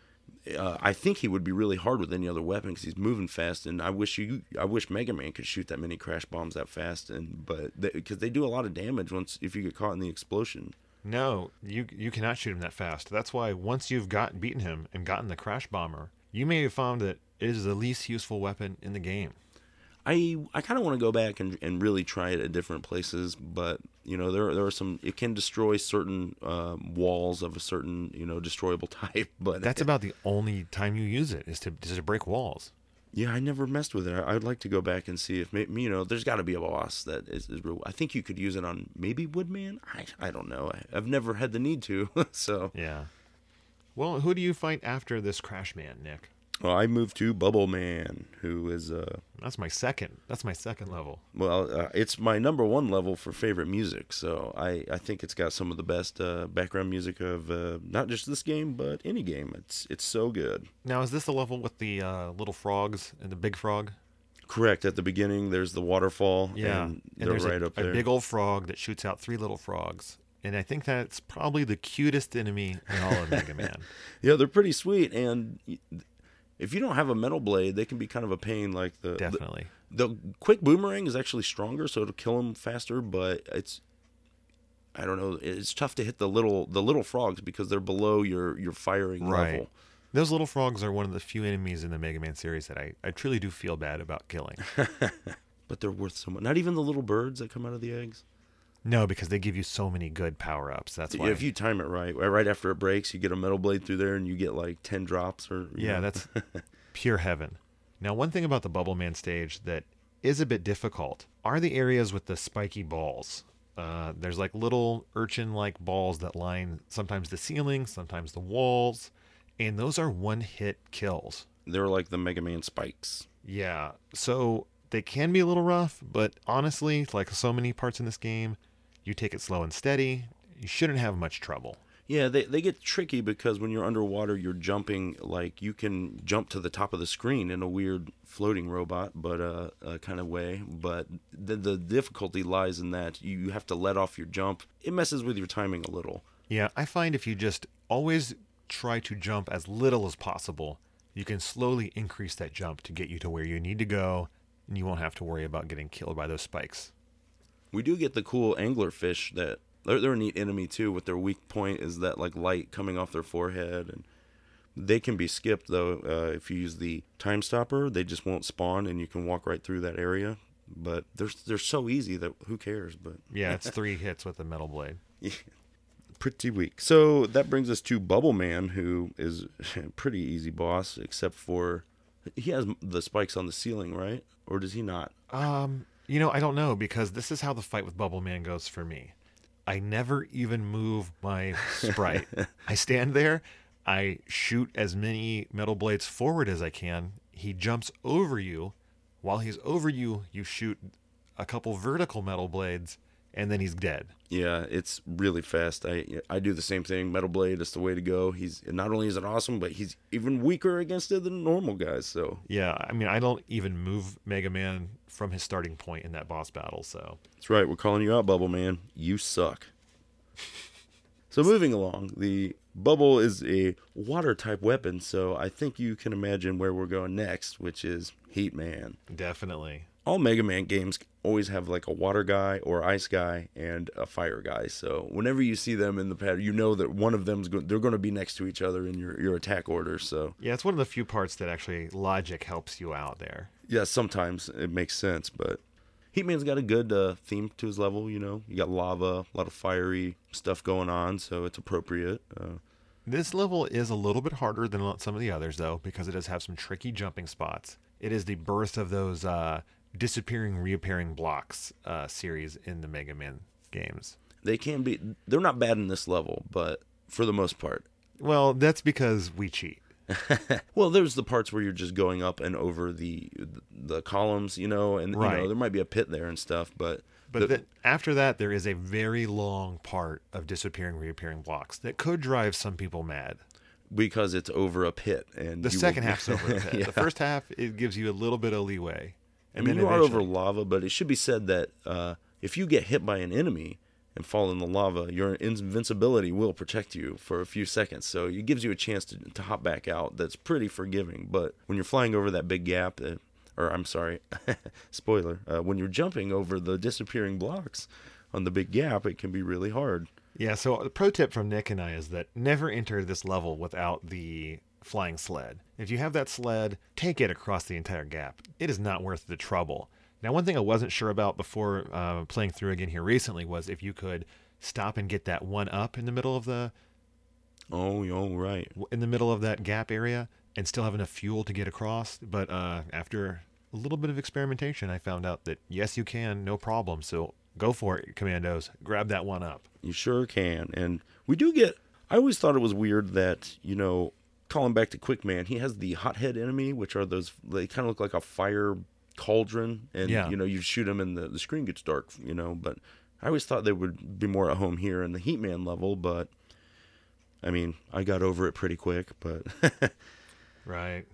uh, I think he would be really hard with any other weapon because he's moving fast. And I wish you, I wish Mega Man could shoot that many crash bombs that fast. And but because they, do a lot of damage once if you get caught in the explosion. No, you you cannot shoot him that fast. That's why once you've gotten beaten him and gotten the crash bomber, you may have found that it is the least useful weapon in the game. I I kind of want to go back and, and really try it at different places, but you know there there are some it can destroy certain um, walls of a certain you know destroyable type. But That's about the only time you use it is to is to break walls. yeah, I never messed with it. I, I'd like to go back and see if maybe you know there's got to be a boss that is, is real. I think you could use it on maybe Woodman. I I don't know. I, I've never had the need to. so Yeah. Well, who do you fight after this crash man, Nick? Well, I moved to Bubble Man, who is uh That's my second. That's my second level. Well, uh, it's my number one level for favorite music, so I, I think it's got some of the best uh, background music of uh, not just this game but any game. It's it's so good. Now, is this the level with the uh, little frogs and the big frog? Correct. At the beginning, there's the waterfall. Yeah, and they're there's right a, up a big old frog that shoots out three little frogs, and I think that's probably the cutest enemy in all of Mega Man. yeah, they're pretty sweet, and y- if you don't have a metal blade, they can be kind of a pain. Like the the, Definitely. the quick boomerang is actually stronger, so it'll kill them faster. But it's I don't know. It's tough to hit the little the little frogs because they're below your your firing Right. level. Those little frogs are one of the few enemies in the Mega Man series that I, I truly do feel bad about killing. but they're worth so much. Not even the little birds that come out of the eggs. No, because they give you so many good power ups. That's why. If you time it right, right after it breaks, you get a metal blade through there, and you get like ten drops. Or Yeah, know. that's pure heaven. Now, one thing about the Bubble Man stage that is a bit difficult are the areas with the spiky balls. Uh, there's like little urchin like balls that line sometimes the ceiling, sometimes the walls, and those are one hit kills. they're like the Mega Man spikes. Yeah, so they can be a little rough, but honestly, like so many parts in this game, you take it slow and steady, you shouldn't have much trouble. Yeah, they they get tricky because when you're underwater, you're jumping like you can jump to the top of the screen in a weird floating robot, but uh, uh kind of way. But the the difficulty lies in that you you have to let off your jump. It messes with your timing a little. Yeah, I find if you just always try to jump as little as possible, you can slowly increase that jump to get you to where you need to go, and you won't have to worry about getting killed by those spikes. We do get the cool anglerfish that they're, they're a neat enemy too. With their weak point is that like light coming off their forehead, and they can be skipped though uh, if you use the time stopper. They just won't spawn, and you can walk right through that area. But they're they're so easy that who cares? But Yeah, it's three hits with a metal blade. pretty weak. So that brings us to Bubble Man, who is a pretty easy boss, except for he has the spikes on the ceiling, right? Or does he not? Um, you know, I don't know because this is how the fight with Bubble Man goes for me. I never even move my sprite. I stand there, I shoot as many metal blades forward as I can. He jumps over you. While he's over you, you shoot a couple vertical metal blades, and then he's dead. Yeah, it's really fast. I I do the same thing. Metal Blade is the way to go. He's not only is it awesome, but he's even weaker against it than normal guys. So Yeah, I mean, I don't even move Mega Man from his starting point in that boss battle, so. that's right. We're calling you out, Bubble Man. You suck. so moving along, the bubble is a water type weapon. So I think you can imagine where we're going next, which is Heat Man. Definitely. all Mega Man games always have like a water guy or ice guy and a fire guy. So whenever you see them in the pattern, you know that one of them's going. They're going to be next to each other in your your attack order. So Yeah, it's one of the few parts that actually logic helps you out there. Yeah, sometimes it makes sense, but Heatman's got a good uh, theme to his level. You know, you got lava, a lot of fiery stuff going on, so it's appropriate. Uh, This level is a little bit harder than some of the others, though, because it does have some tricky jumping spots. It is the birth of those uh, disappearing, reappearing blocks uh, series in the Mega Man games. they can be. They're not bad in this level, but for the most part. Well, that's because we cheat. Well, there's the parts where you're just going up and over the the columns, you know, and you know there might be a pit there and stuff, but But the- then after that, there is a very long part of disappearing, reappearing blocks that could drive some people mad. because it's over a pit, and The you will- second half's over the pit. Yeah. The first half, it gives you a little bit of leeway. I mean, you are over lava, but it should be said that uh, if you get hit by an enemy and fall in the lava, your invincibility will protect you for a few seconds. So it gives you a chance to, to hop back out. That's pretty forgiving. But when you're flying over that big gap, uh, or I'm sorry, spoiler, uh, when you're jumping over the disappearing blocks on the big gap, it can be really hard. Yeah, so the pro tip from Nick and I is that never enter this level without the flying sled. If you have that sled, take it across the entire gap. It is not worth the trouble. Now, one thing I wasn't sure about before uh, playing through again here recently was if you could stop and get that one up in the middle of the Oh, oh, right. in the middle of that gap area and still have enough fuel to get across. But uh, after a little bit of experimentation, I found out that yes, you can, no problem. So go for it, commandos. Grab that one up. You sure can. And we do get. I always thought it was weird that you know, calling back to Quick Man, he has the hothead enemy, which are those. They kind of look like a fire cauldron, and Yeah. you know, you shoot them and the the screen gets dark. You know, but I always thought they would be more at home here in the Heatman level, but. I mean, I got over it pretty quick, but Right.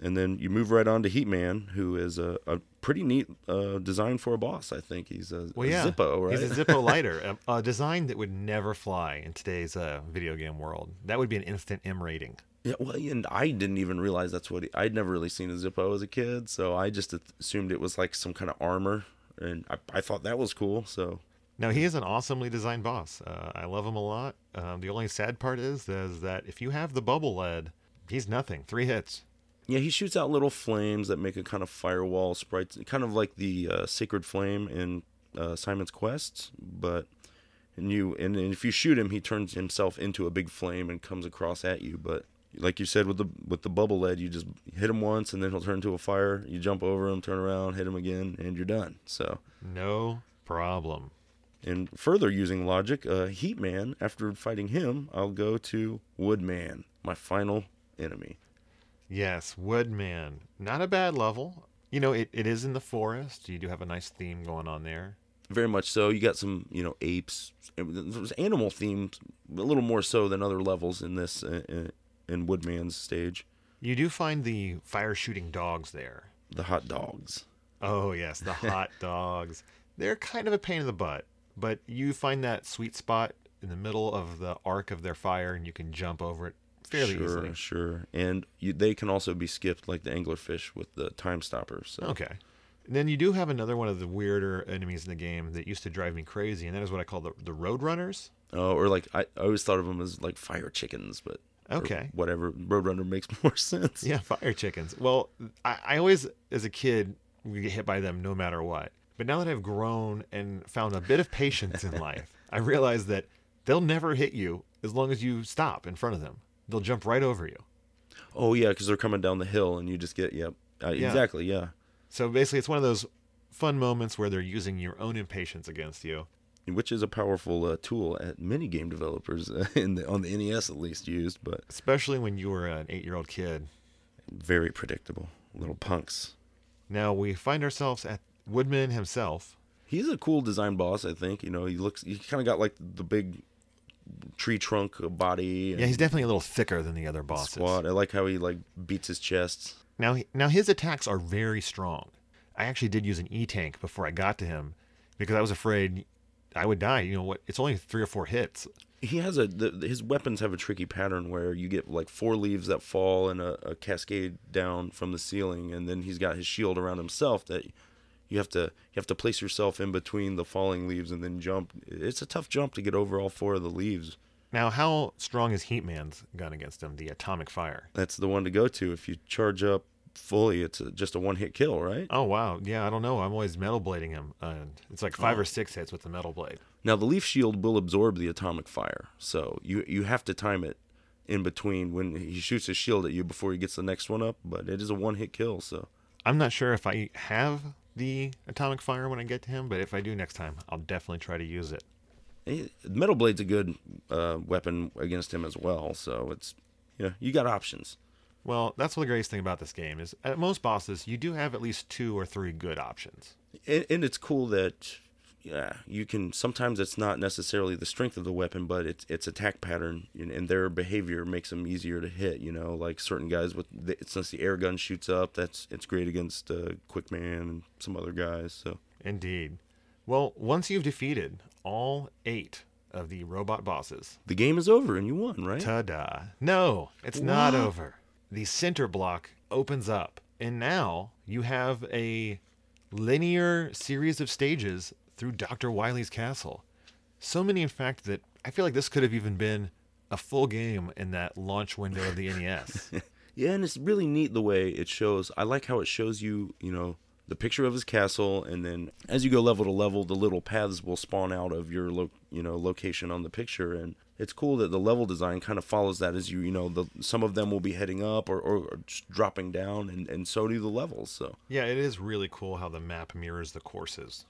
and then you move right on to Heatman, who is a, a pretty neat uh, design for a boss. I think he's a, Well, a yeah. Zippo, right? He's a Zippo lighter, a, a design that would never fly in today's uh, video game world. That would be an instant M rating. Yeah, well, and I didn't even realize that's what he, I'd never really seen a Zippo as a kid, so I just assumed it was like some kind of armor, and I, I thought that was cool. So Now he is an awesomely designed boss. Uh, I love him a lot. Um, the only sad part is, is that if you have the bubble lead, he's nothing. Three hits. yeah, he shoots out little flames that make a kind of firewall sprites, kind of like the uh, sacred flame in uh, Simon's Quest, but and you and, and if you shoot him, he turns himself into a big flame and comes across at you, but. Like you said with the with the bubble lead, you just hit him once and then he'll turn into a fire. You jump over him, turn around, hit him again, and you're done. So No problem. And further using logic, uh, Heat Man, after fighting him, I'll go to Woodman, my final enemy. Yes, Woodman. Not a bad level. You know, it, it is in the forest. You do have a nice theme going on there. Very much so. You got some, you know, apes. There was animal themes, a little more so than other levels in this, uh, uh, in Woodman's stage. You do find the fire shooting dogs there. The hot dogs. Oh, yes, the hot dogs. They're kind of a pain in the butt, but you find that sweet spot in the middle of the arc of their fire and you can jump over it fairly sure, easily. sure. Sure. And you, they can also be skipped like the anglerfish with the time stoppers. So. Okay. And then you do have another one of the weirder enemies in the game that used to drive me crazy, and that is what I call the, the Roadrunners. Oh, or like I, I always thought of them as like fire chickens, but Okay. whatever. Roadrunner makes more sense. Yeah, fire chickens. Well, I, I always, as a kid, we get hit by them no matter what. But now that I've grown and found a bit of patience in life, I realize that they'll never hit you as long as you stop in front of them. They'll jump right over you. Oh yeah, because they're coming down the hill, and you just get yep, uh, Yeah. exactly, yeah. So basically, it's one of those fun moments where they're using your own impatience against you. Which is a powerful uh, tool at many game developers uh, in the, on the NES at least used, but Especially when you were an eight year old kid. very predictable. Little punks. Now we find ourselves at Woodman himself. He's a cool design boss, I think. You know, he looks. He kind of got like the big tree trunk body. Yeah, he's definitely a little thicker than the other bosses. squat. I like how he like beats his chest. Now, he- now his attacks are very strong. I actually did use an E tank before I got to him because I was afraid I would die. You know what? It's only three or four hits. He has a the, his weapons have a tricky pattern where you get like four leaves that fall and a, a cascade down from the ceiling, and then he's got his shield around himself that you have to you have to place yourself in between the falling leaves and then jump. It's a tough jump to get over all four of the leaves. Now, how strong is Heatman's gun against him? The atomic fire. That's the one to go to if you charge up fully, it's a, just a one hit kill, right? Oh wow, yeah, I don't know. I'm always metal blading him, and it's like five or six hits with the metal blade. Now the leaf shield will absorb the atomic fire, so you you have to time it in between when he shoots his shield at you before he gets the next one up. But it is a one hit kill, so I'm not sure if I have the atomic fire when I get to him, but if I do next time, I'll definitely try to use it. Metal blade's a good uh, weapon against him as well. So it's you know you got options. Well, that's what the greatest thing about this game is. At most bosses, you do have at least two or three good options. and, and it's cool that yeah you can sometimes it's not necessarily the strength of the weapon but it's it's attack pattern and, and their behavior makes them easier to hit you know like certain guys with the, since the air gun shoots up that's it's great against uh, quick man and some other guys so Indeed. Well, once you've defeated all eight of the robot bosses, the game is over and you won right ta-da! No, it's not over. The center block opens up, and now you have a linear series of stages through Dr. Wily's castle. So many, in fact, that I feel like this could have even been a full game in that launch window of the NES. yeah and it's really neat the way it shows i like how it shows you you know the picture of his castle and then as you go level to level the little paths will spawn out of your lo- you know location on the picture and it's cool that the level design kind of follows that as you you know the some of them will be heading up or, or, dropping down and, and so do the levels so Yeah, it is really cool how the map mirrors the courses.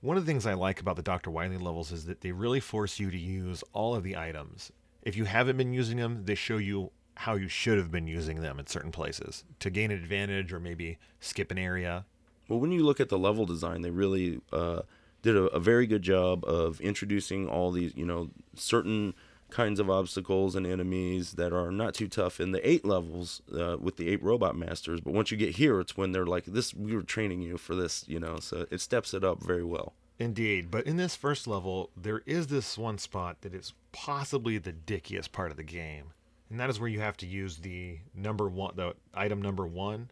One of the things I like about the Dr. Wily levels is that they really force you to use all of the items. If you haven't been using them, they show you how you should have been using them in certain places to gain an advantage or maybe skip an area. Well, when you look at the level design, they really uh, did a, a very good job of introducing all these, you know, certain kinds of obstacles and enemies that are not too tough in the eight levels uh, with the eight robot masters. But once you get here, it's when they're like, "This, we were training you for this," you know. So it steps it up very well. Indeed, but in this first level, there is this one spot that is possibly the dickiest part of the game. And that is where you have to use the number one, the item number one,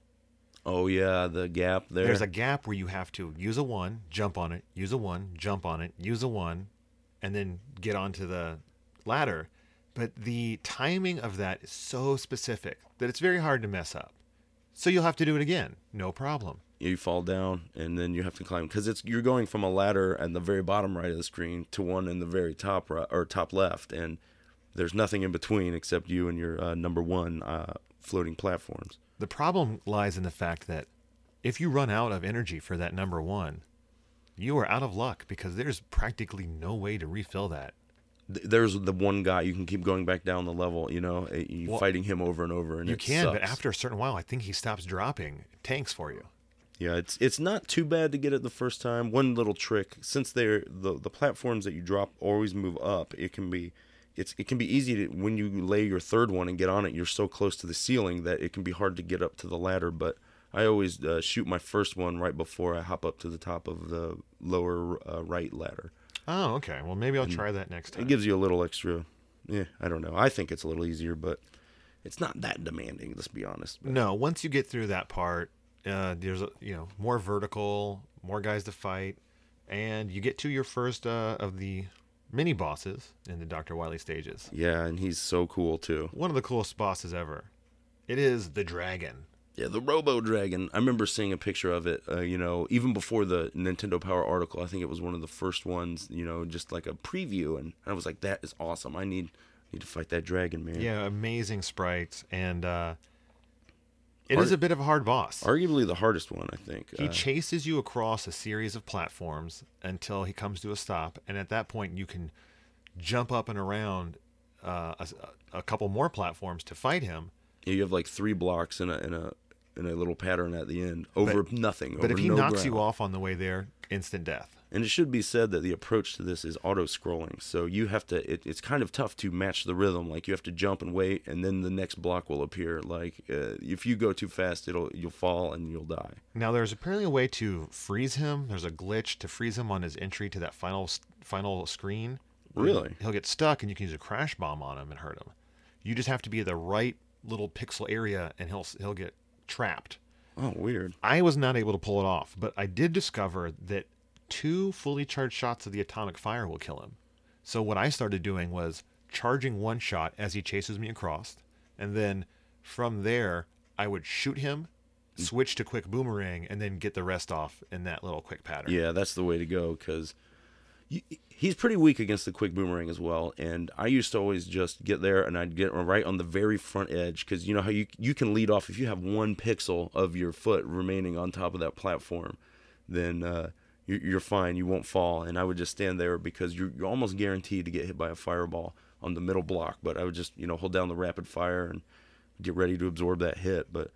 Oh yeah, the gap there. There's a gap where you have to use a one, jump on it, use a one, jump on it, use a one, and then get onto the ladder. But the timing of that is so specific that it's very hard to mess up. So you'll have to do it again, no problem. you fall down and then you have to climb because it's you're going from a ladder at the very bottom right of the screen to one in the very top right or top left and there's nothing in between except you and your uh, number one uh, floating platforms The problem lies in the fact that if you run out of energy for that number one, you are out of luck because there's practically no way to refill that. There's the one guy you can keep going back down the level you know eh, you Well, fighting him over and over and You can, but after a certain while, I think he stops dropping tanks for you. Yeah, it's it's not too bad to get it the first time. One little trick, since they're the the platforms that you drop always move up, it can be it's it can be easy to when you lay your third one and get on it, you're so close to the ceiling that it can be hard to get up to the ladder. But I always uh, shoot my first one right before I hop up to the top of the lower uh, right ladder. Oh, okay. Well, maybe I'll try that next time. It gives you a little extra. Yeah, I don't know. I think it's a little easier, but it's not that demanding. Let's be honest. no, once you get through that part, uh, there's a, you know more vertical, more guys to fight, and you get to your first uh, of the mini bosses in the Dr. Wily stages. Yeah, and he's so cool too. One of the coolest bosses ever. It is the dragon. Yeah, the Robo Dragon. I remember seeing a picture of it. Uh, you know, even before the Nintendo Power article, I think it was one of the first ones. You know, just like a preview, and I was like, "That is awesome! I need need to fight that dragon, man." Yeah, amazing sprites, and uh, it is a bit of a hard boss. Arguably the hardest one, I think. He Uh, chases you across a series of platforms until he comes to a stop, and at that point, you can jump up and around uh, a, a couple more platforms to fight him. you have like three blocks in a in a in a little pattern at the end over nothing. But over if he no knocks you off on the way there, instant death. And it should be said that the approach to this is auto scrolling. So you have to, it, it's kind of tough to match the rhythm. Like you have to jump and wait, and then the next block will appear. Like uh, if you go too fast, it'll you'll fall and you'll die. Now, there's apparently a way to freeze him. There's a glitch to freeze him on his entry to that final final screen. Really? He'll get stuck, and you can use a crash bomb on him and hurt him. You just have to be at the right little pixel area, and he'll he'll get trapped. Oh, weird. I was not able to pull it off, but I did discover that two fully charged shots of the atomic fire will kill him. So what I started doing was charging one shot as he chases me across, and then from there I would shoot him switch to quick boomerang, and then get the rest off in that little quick pattern. Yeah, that's the way to go because he's pretty weak against the quick boomerang as well. And I used to always just get there and I'd get right on the very front edge because you know how you you can lead off if you have one pixel of your foot remaining on top of that platform, then uh, you're, you're fine. You won't fall. And I would just stand there because you're, you're almost guaranteed to get hit by a fireball on the middle block. But I would just you know hold down the rapid fire and get ready to absorb that hit. But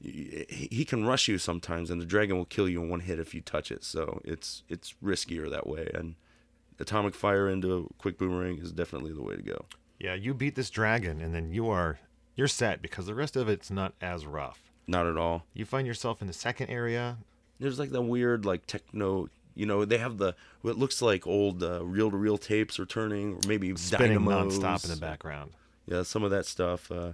he can rush you sometimes, and the dragon will kill you in one hit if you touch it. So it's it's riskier that way. And atomic fire into a quick boomerang is definitely the way to go. Yeah, you beat this dragon, and then you are you're set because the rest of it's not as rough. Not at all. You find yourself in the second area. There's like that weird like techno. You know, they have the what looks like old uh, reel-to-reel tapes are turning, or maybe spinning dynamos. nonstop in the background. Yeah, some of that stuff. Uh,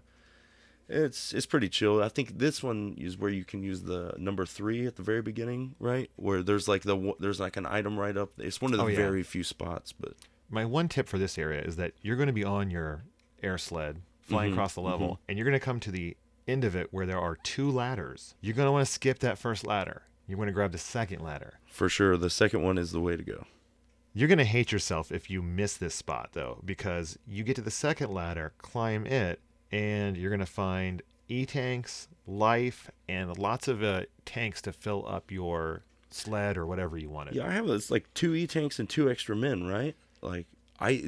it's it's pretty chill. I think this one is where you can use the number three at the very beginning, right? Where there's like the there's like an item right up. It's one of the oh, yeah. very few spots. But my one tip for this area is that you're going to be on your air sled flying mm-hmm, across the level, mm-hmm. and you're going to come to the end of it where there are two ladders. You're going to want to skip that first ladder. You're going to grab the second ladder. For sure, the second one is the way to go. You're going to hate yourself if you miss this spot though, because you get to the second ladder, climb it, and you're going to find e tanks, life, and lots of uh, tanks to fill up your sled or whatever you wanted. Yeah, I have this like two e tanks and two extra men, right? Like I.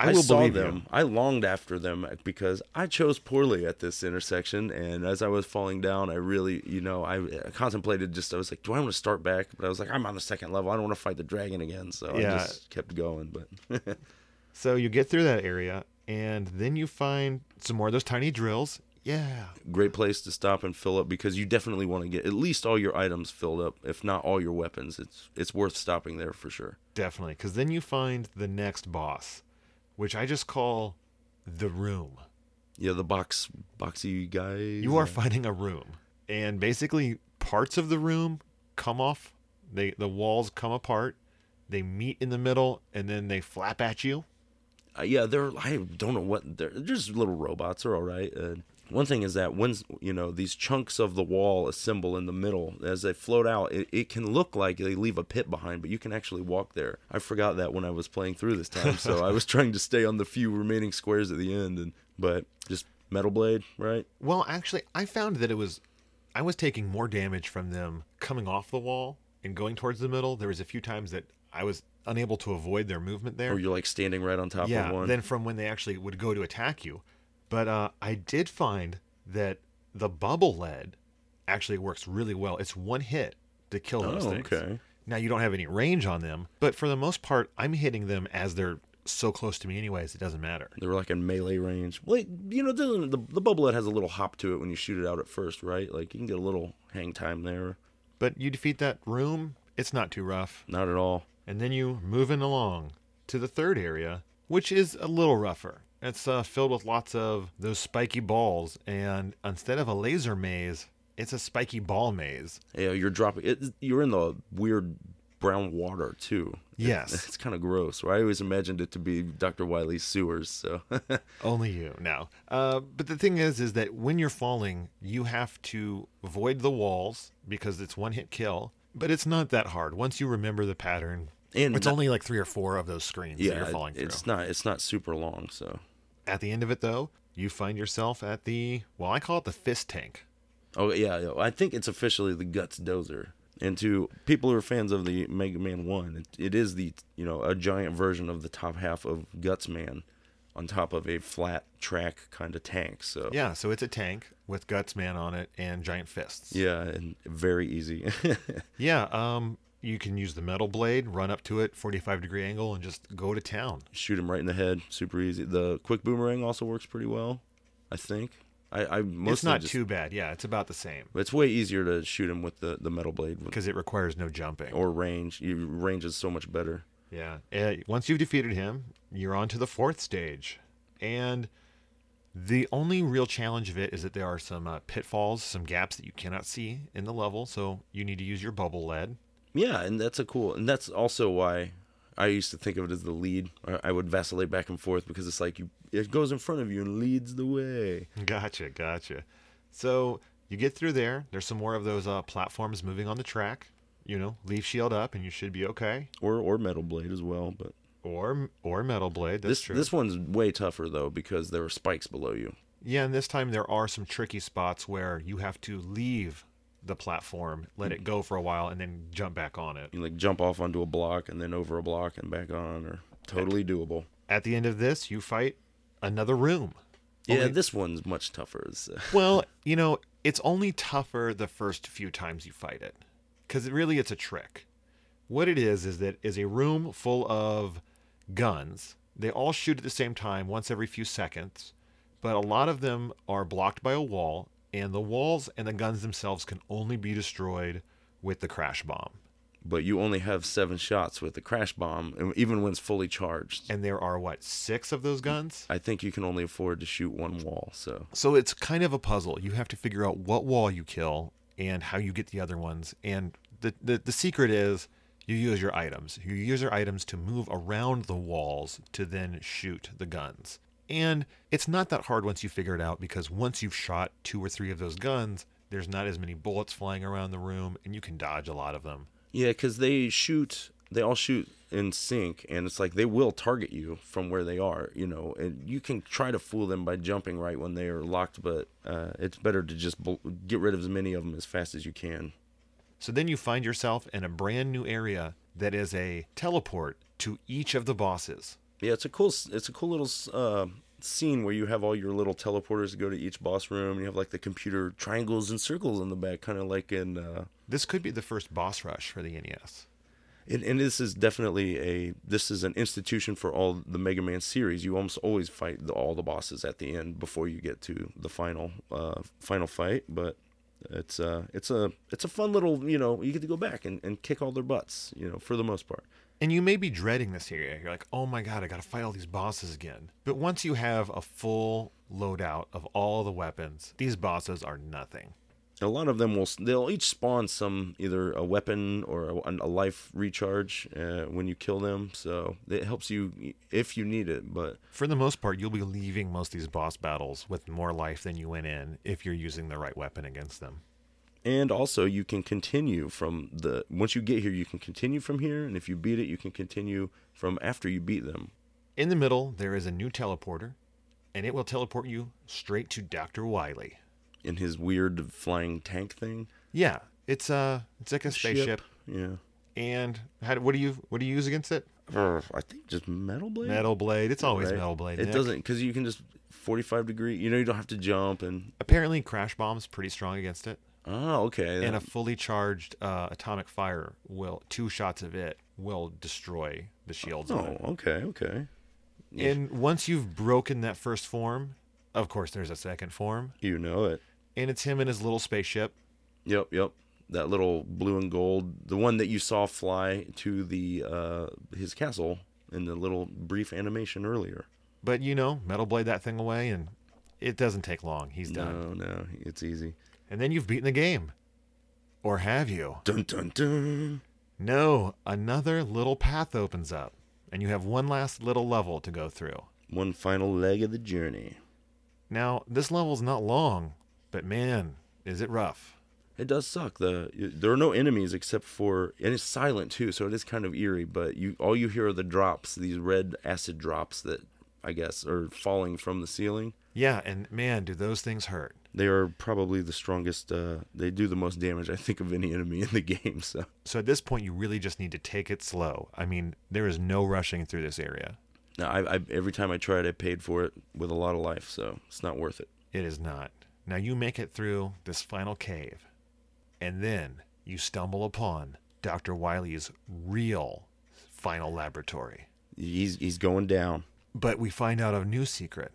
I, I saw them. You. I longed after them because I chose poorly at this intersection, and as I was falling down, I really, you know, I contemplated just. I was like, "Do I want to start back?" But I was like, "I'm on the second level. I don't want to fight the dragon again." So yeah. I just kept going. But so you get through that area, and then you find some more of those tiny drills. Yeah. Great place to stop and fill up because you definitely want to get at least all your items filled up, if not all your weapons. It's it's worth stopping there for sure. Definitely, because then you find the next boss, which I just call the room. Yeah, the box boxy guy. You are finding a room, and basically parts of the room come off. They the walls come apart. They meet in the middle, and then they flap at you uh, yeah, they're I don't know what they're, they're just little robots. They're all right. Uh, one thing is that when you know these chunks of the wall assemble in the middle as they float out, it, it can look like they leave a pit behind, but you can actually walk there. I forgot that when I was playing through this time, so I was trying to stay on the few remaining squares at the end, and but just metal blade, right? Well, actually, I found that it was I was taking more damage from them coming off the wall and going towards the middle. There was a few times that I was unable to avoid their movement there. Or you're like standing right on top yeah, of one. Then from when they actually would go to attack you. But uh, I did find that the bubble lead actually works really well. It's one hit to kill those oh, things. Okay. Now you don't have any range on them, but for the most part, I'm hitting them as they're so close to me anyways. It doesn't matter. They're like in melee range. Well, you know, the, the the bubble lead has a little hop to it when you shoot it out at first, right? Like you can get a little hang time there. But you defeat that room, it's not too rough. Not at all and then you moving along to the third area, which is a little rougher. It's uh, filled with lots of those spiky balls, and instead of a laser maze, it's a spiky ball maze. Yeah, you're dropping it. You're in the weird brown water too. Yes, it's, it's kind of gross. I always imagined it to be Dr. Wily's sewers. So only you now. Uh, but the thing is, is that when you're falling, you have to avoid the walls because it's one hit kill, but it's not that hard once you remember the pattern. And it's not, only like three or four of those screens yeah, that you're falling through. It's not it's not super long, so at the end of it though, you find yourself at the well, I call it the fist tank. Oh yeah, I think it's officially the guts dozer. And to people who are fans of the Mega Man One, it, it is the you know a giant version of the top half of Guts Man on top of a flat track kind of tank. So yeah, so it's a tank with Guts Man on it and giant fists. Yeah, and very easy. yeah, um, you can use the metal blade, run up to it, 45 degree angle, and just go to town. Shoot him right in the head, super easy. The quick boomerang also works pretty well, I think. I, I mostly it's not just, too bad. Yeah, it's about the same. It's way easier to shoot him with the, the metal blade because it requires no jumping or range. Your range is so much better. Yeah. Uh, once you've defeated him, you're on to the fourth stage. And the only real challenge of it is that there are some uh, pitfalls, some gaps that you cannot see in the level. So you need to use your bubble lead. Yeah, and that's a cool, and that's also why I used to think of it as the lead. I would vacillate back and forth because it's like you, it goes in front of you and leads the way. Gotcha, gotcha. So You get through there. There's some more of those uh, platforms moving on the track. You know, leaf shield up, and you should be okay. Or or metal blade as well, but Or or metal blade. That's this true. this one's way tougher though because there are spikes below you. Yeah, and this time there are some tricky spots where you have to leave the platform, let it go for a while, and then jump back on it. You like jump off onto a block and then over a block and back on, or totally doable. At the end of this, you fight another room. Yeah, Only- this one's much tougher. It's, uh, Well, you know, it's only tougher the first few times you fight it, because it really it's a trick. What it is is that is a room full of guns. They all shoot at the same time, once every few seconds, but a lot of them are blocked by a wall, and the walls and the guns themselves can only be destroyed with the crash bomb. but you only have seven shots with the crash bomb, even when it's fully charged. And there are what six of those guns? I think you can only afford to shoot one wall. So So it's kind of a puzzle. You have to figure out what wall you kill and how you get the other ones. And the, the, the secret is you use your items. You use your items to move around the walls to then shoot the guns. And it's not that hard once you figure it out because once you've shot two or three of those guns, there's not as many bullets flying around the room and you can dodge a lot of them. yeah, because they shoot, they all shoot in sync, and it's like they will target you from where they are. You know, and you can try to fool them by jumping right when they are locked, but uh, it's better to just get rid of as many of them as fast as you can. So then you find yourself in a brand new area that is a teleport to each of the bosses. Yeah, it's a cool. It's a cool little uh, scene where you have all your little teleporters go to each boss room. And you have like the computer triangles and circles in the back, kind of like in. Uh, This could be the first boss rush for the NES. and, and this is definitely a. This is an institution for all the Mega Man series. You almost always fight the, all the bosses at the end before you get to the final uh, final fight. But it's uh it's a it's a fun little you know you get to go back and, and kick all their butts you know for the most part. And you may be dreading this area. You're like, oh my god, I gotta fight all these bosses again. But once you have a full loadout of all the weapons, these bosses are nothing. a lot of them will they'll each spawn some either a weapon or a, a life recharge uh, when you kill them so it helps you if you need it but For the most part, you'll be leaving most of these boss battles with more life than you went in if you're using the right weapon against them. And also you can continue from the once you get here you can continue from here and if you beat it you can continue from after you beat them In the middle, there is a new teleporter, and it will teleport you straight to Dr. Wily in his weird flying tank thing Yeah, it's uh it's like a spaceship. yeah And how, what do you what do you use against it? Uh, i think just metal blade Metal blade. It's always right? metal blade. it Nick. doesn't because you can just 45 degree you know you don't have to jump and Apparently, crash bomb's pretty strong against it. Oh okay and a fully charged uh, atomic fire will two shots of it will destroy the shields oh okay okay And once you've broken that first form, of course there's a second form, you know it and it's him in his little spaceship. Yep, yep. That little blue and gold, the one that you saw fly to the uh, his castle in the little brief animation earlier. But you know, metal blade that thing away, and it doesn't take long. He's done. No, no, it's easy. And then you've beaten the game. Or have you? Dun dun dun. No, another little path opens up, and you have one last little level to go through. One final leg of the journey. Now, this level's not long, but man, is it rough. It does suck. The there are no enemies except for, and it's silent too, so it is kind of eerie. But you, all you hear are the drops, these red acid drops that I guess or falling from the ceiling. Yeah, and man, do those things hurt. They are probably the strongest. Uh, they do the most damage, I think, of any enemy in the game. So So at this point, you really just need to take it slow. I mean, there is no rushing through this area. Now, I, I every time I tried, I paid for it with a lot of life, so it's not worth it. It is not. Now you make it through this final cave, and then you stumble upon Dr. Wily's real final laboratory. He's he's going down. But we find out a new secret.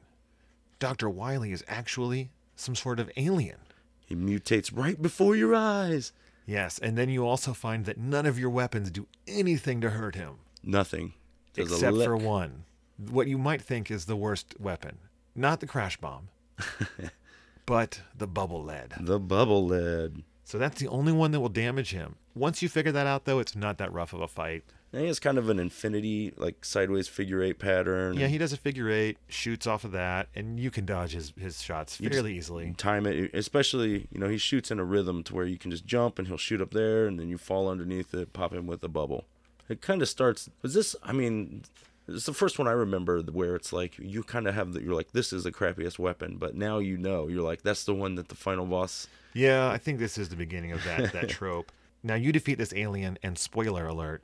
Dr. Wily is actually some sort of alien. He mutates right before your eyes. Yes, and then you also find that none of your weapons do anything to hurt him, Nothing. There's except for one. What you might think is the worst weapon. Not the crash bomb, but the bubble lead. The bubble lead. So that's the only one that will damage him. Once you figure that out, though, it's not that rough of a fight. And he has kind of an infinity, like sideways figure eight pattern. Yeah, he does a figure eight, shoots off of that, and you can dodge his, his shots You fairly easily. Time it, especially you know he shoots in a rhythm to where you can just jump and he'll shoot up there, and then you fall underneath it, pop him with a bubble. It kind of starts. Was this? I mean, it's the first one I remember where it's like you kind of have the. You're like, this is the crappiest weapon, but now you know. You're like, that's the one that the final boss. Yeah, I think this is the beginning of that that trope. Now you defeat this alien, and spoiler alert,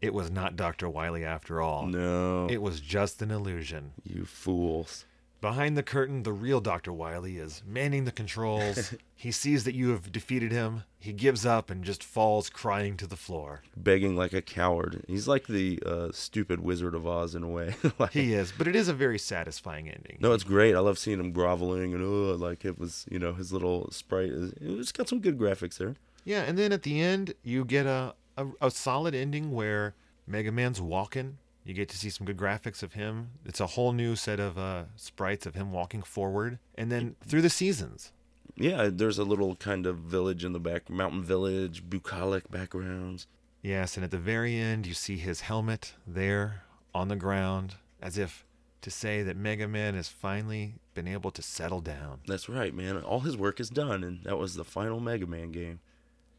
it was not Dr. Wily after all. No, It was just an illusion. you fools. Behind the curtain, the real Dr. Wily is manning the controls. he sees that you have defeated him. He gives up and just falls crying to the floor. begging like a coward. He's like the uh, stupid Wizard of Oz in a way. like, He is, but it is a very satisfying ending. no, it's great. I love seeing him groveling and oh, like it was, you know, his little sprite. is- It's got some good graphics there. Yeah, and then at the end, you get a, a, a solid ending where Mega Man's walking. You get to see some good graphics of him. It's a whole new set of uh, sprites of him walking forward. And then through the seasons. Yeah, there's a little kind of village in the back, mountain village, bucolic backgrounds. Yes, and at the very end, you see his helmet there on the ground, as if to say that Mega Man has finally been able to settle down. That's right, man. All his work is done, and that was the final Mega Man game.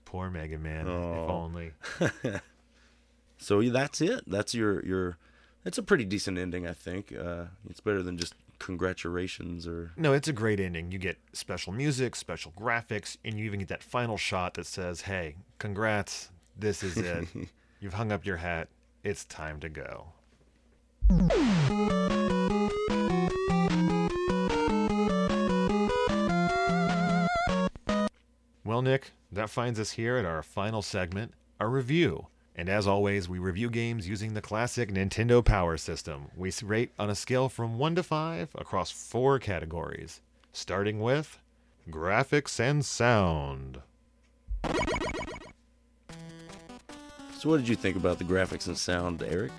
Poor Mega Man, if Oh. only. So that's it. That's your your. It's a pretty decent ending, I think. Uh, it's better than just congratulations or No, it's a great ending. You get special music, special graphics, and you even get that final shot that says, hey, congrats, this is it. You've hung up your hat. It's time to go. Well, Nick, that finds us here at our final segment, a review. And as always, we review games using the classic Nintendo Power System. We rate on a scale from 1 to 5 across four categories, starting with graphics and sound. So, what did you think about the graphics and sound, Eric?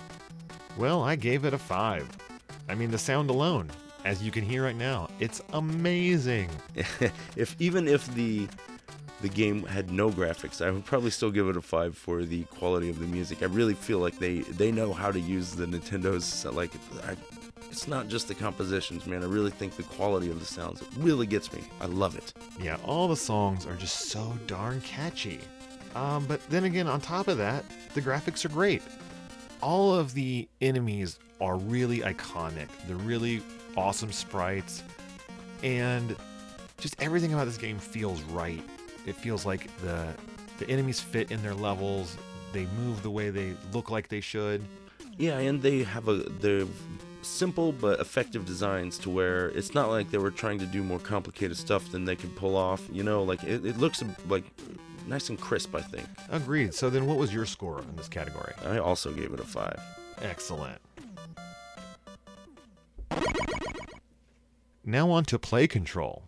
Well, I gave it a 5. I mean, the sound alone, as you can hear right now, it's amazing. if even if the the game had no graphics, I would probably still give it a five for the quality of the music. I really feel like they they know how to use the Nintendo's like. I, it's not just the compositions, man. I really think the quality of the sounds really gets me. I love it. Yeah, all the songs are just so darn catchy. Um, but then again, on top of that, the graphics are great. All of the enemies are really iconic. They're really awesome sprites. And just everything about this game feels right. It feels like the the enemies fit in their levels. They move the way they look like they should. Yeah, and they have a they're simple but effective designs to where it's not like they were trying to do more complicated stuff than they could pull off. You know, like it, it looks like nice and crisp. I think. Agreed. So then what was your score in this category? I also gave it a five. Excellent. Now on to play control.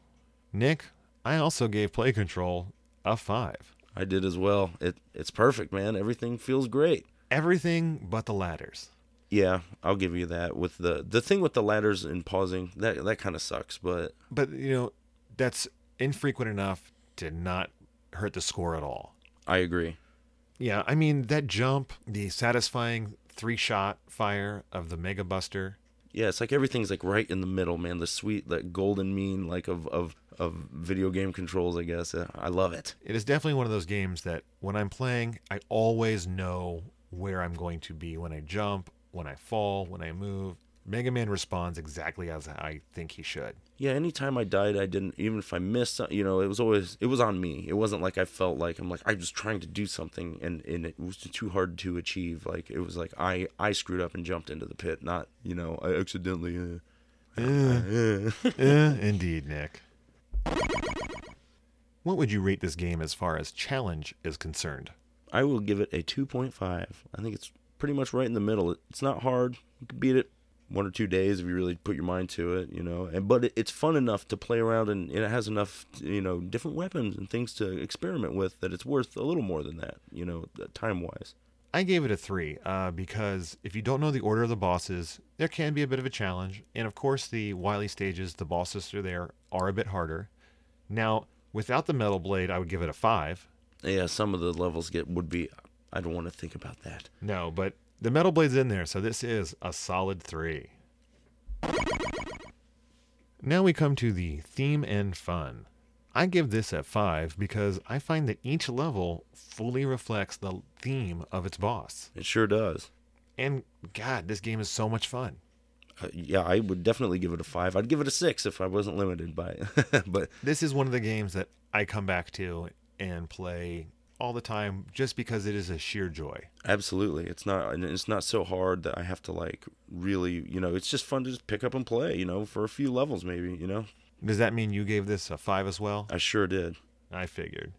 Nick, I also gave play control a 5. I did as well. It it's perfect, man. Everything feels great. Everything but the ladders. Yeah, I'll give you that. With the the thing with the ladders and pausing, that that kind of sucks. But But, you know, that's infrequent enough to not hurt the score at all. I agree. Yeah, I mean, that jump, the satisfying three shot fire of the Mega Buster, Yeah, it's like everything's like right in the middle, man. The sweet, like golden mean, like of of of video game controls. I guess Uh, I love it. it is definitely one of those games that when I'm playing, I always know where I'm going to be when I jump, when I fall, when I move. Mega Man responds exactly as I think he should. Yeah, anytime I died, I didn't. Even if I missed, some- you know, it was always it was on me. It wasn't like I felt like I'm like I was trying to do something and and it was too hard to achieve. Like it was like I I screwed up and jumped into the pit, not you know I accidentally. Uh, uh, Eh, indeed, Nick. What would you rate this game as far as challenge is concerned? I will give it a 2.5. I think it's pretty much right in the middle. It's not hard. You can beat it one or two days if you really put your mind to it, you know. And but it, it's fun enough to play around and, and it has enough, you know, different weapons and things to experiment with that it's worth a little more than that, you know, time wise. I gave it a three uh, because if you don't know the order of the bosses, there can be a bit of a challenge. And of course, the Wily stages, the bosses are there, are a bit harder. Now, without the Metal Blade, I would give it a five. Yeah, some of the levels get would be I don't want to think about that. No, but the Metal Blade's in there, so this is a solid three. Now we come to the theme and fun. I give this a five because I find that each level fully reflects the theme of its boss. It sure does. And God, this game is so much fun. Uh, yeah, I would definitely give it a five. I'd give it a six if I wasn't limited by it. but This is one of the games that I come back to and play all the time just because it is a sheer joy. absolutely, it's not. and It's not so hard that I have to like really. You know, it's just fun to just pick up and play. You know, for a few levels maybe. You know, Does that mean you gave this a five as well? I sure did. I figured.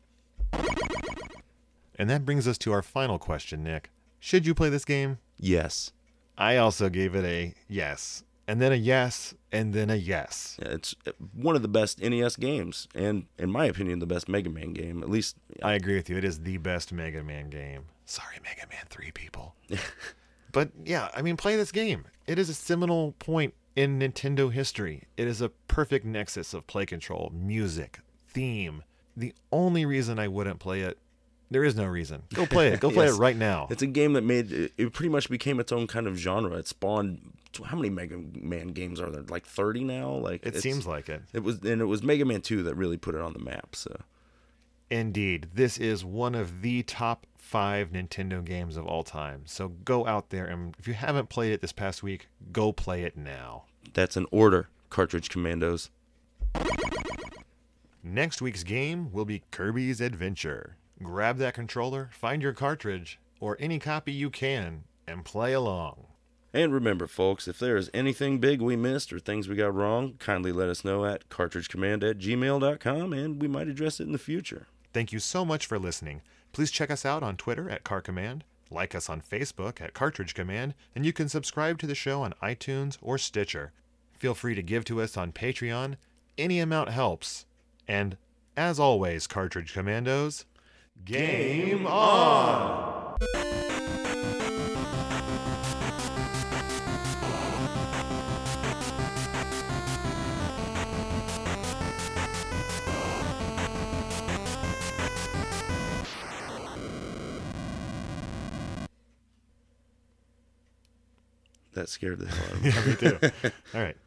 And that brings us to our final question, Nick. Should you play this game? Yes, I also gave it a yes, and then a yes, and then a yes. Yeah, it's uh, one of the best NES games, and in my opinion, the best Mega Man game. At least, I agree with you. It is the best Mega Man game. Sorry, Mega Man 3 people. but yeah, I mean, play this game. It is a seminal point in Nintendo history. It is a perfect nexus of play control, music, theme. The only reason I wouldn't play it, there is no reason. Go play it. Go play Yes. it right now. It's a game that made it, it pretty much became its own kind of genre. It spawned how many Mega Man games are there? Like thirty now. Like It seems like it. it was, and it was Mega Man Two that really put it on the map. So Indeed, this is one of the top five Nintendo games of all time. So go out there and if you haven't played it this past week, go play it now. that's an order, cartridge commandos. Next week's game will be Kirby's Adventure. Grab that controller, find your cartridge, or any copy you can, and play along. And remember, folks, if there is anything big we missed or things we got wrong, kindly let us know at cartridgecommand at gmail.com and we might address it in the future. Thank you so much for listening. Please check us out on Twitter at Car Command, like us on Facebook at Cartridge Command, and you can subscribe to the show on iTunes or Stitcher. Feel free to give to us on Patreon. Any amount helps. And as always, Cartridge Commandos, game on! That scared the hell out of me. Me too. All right.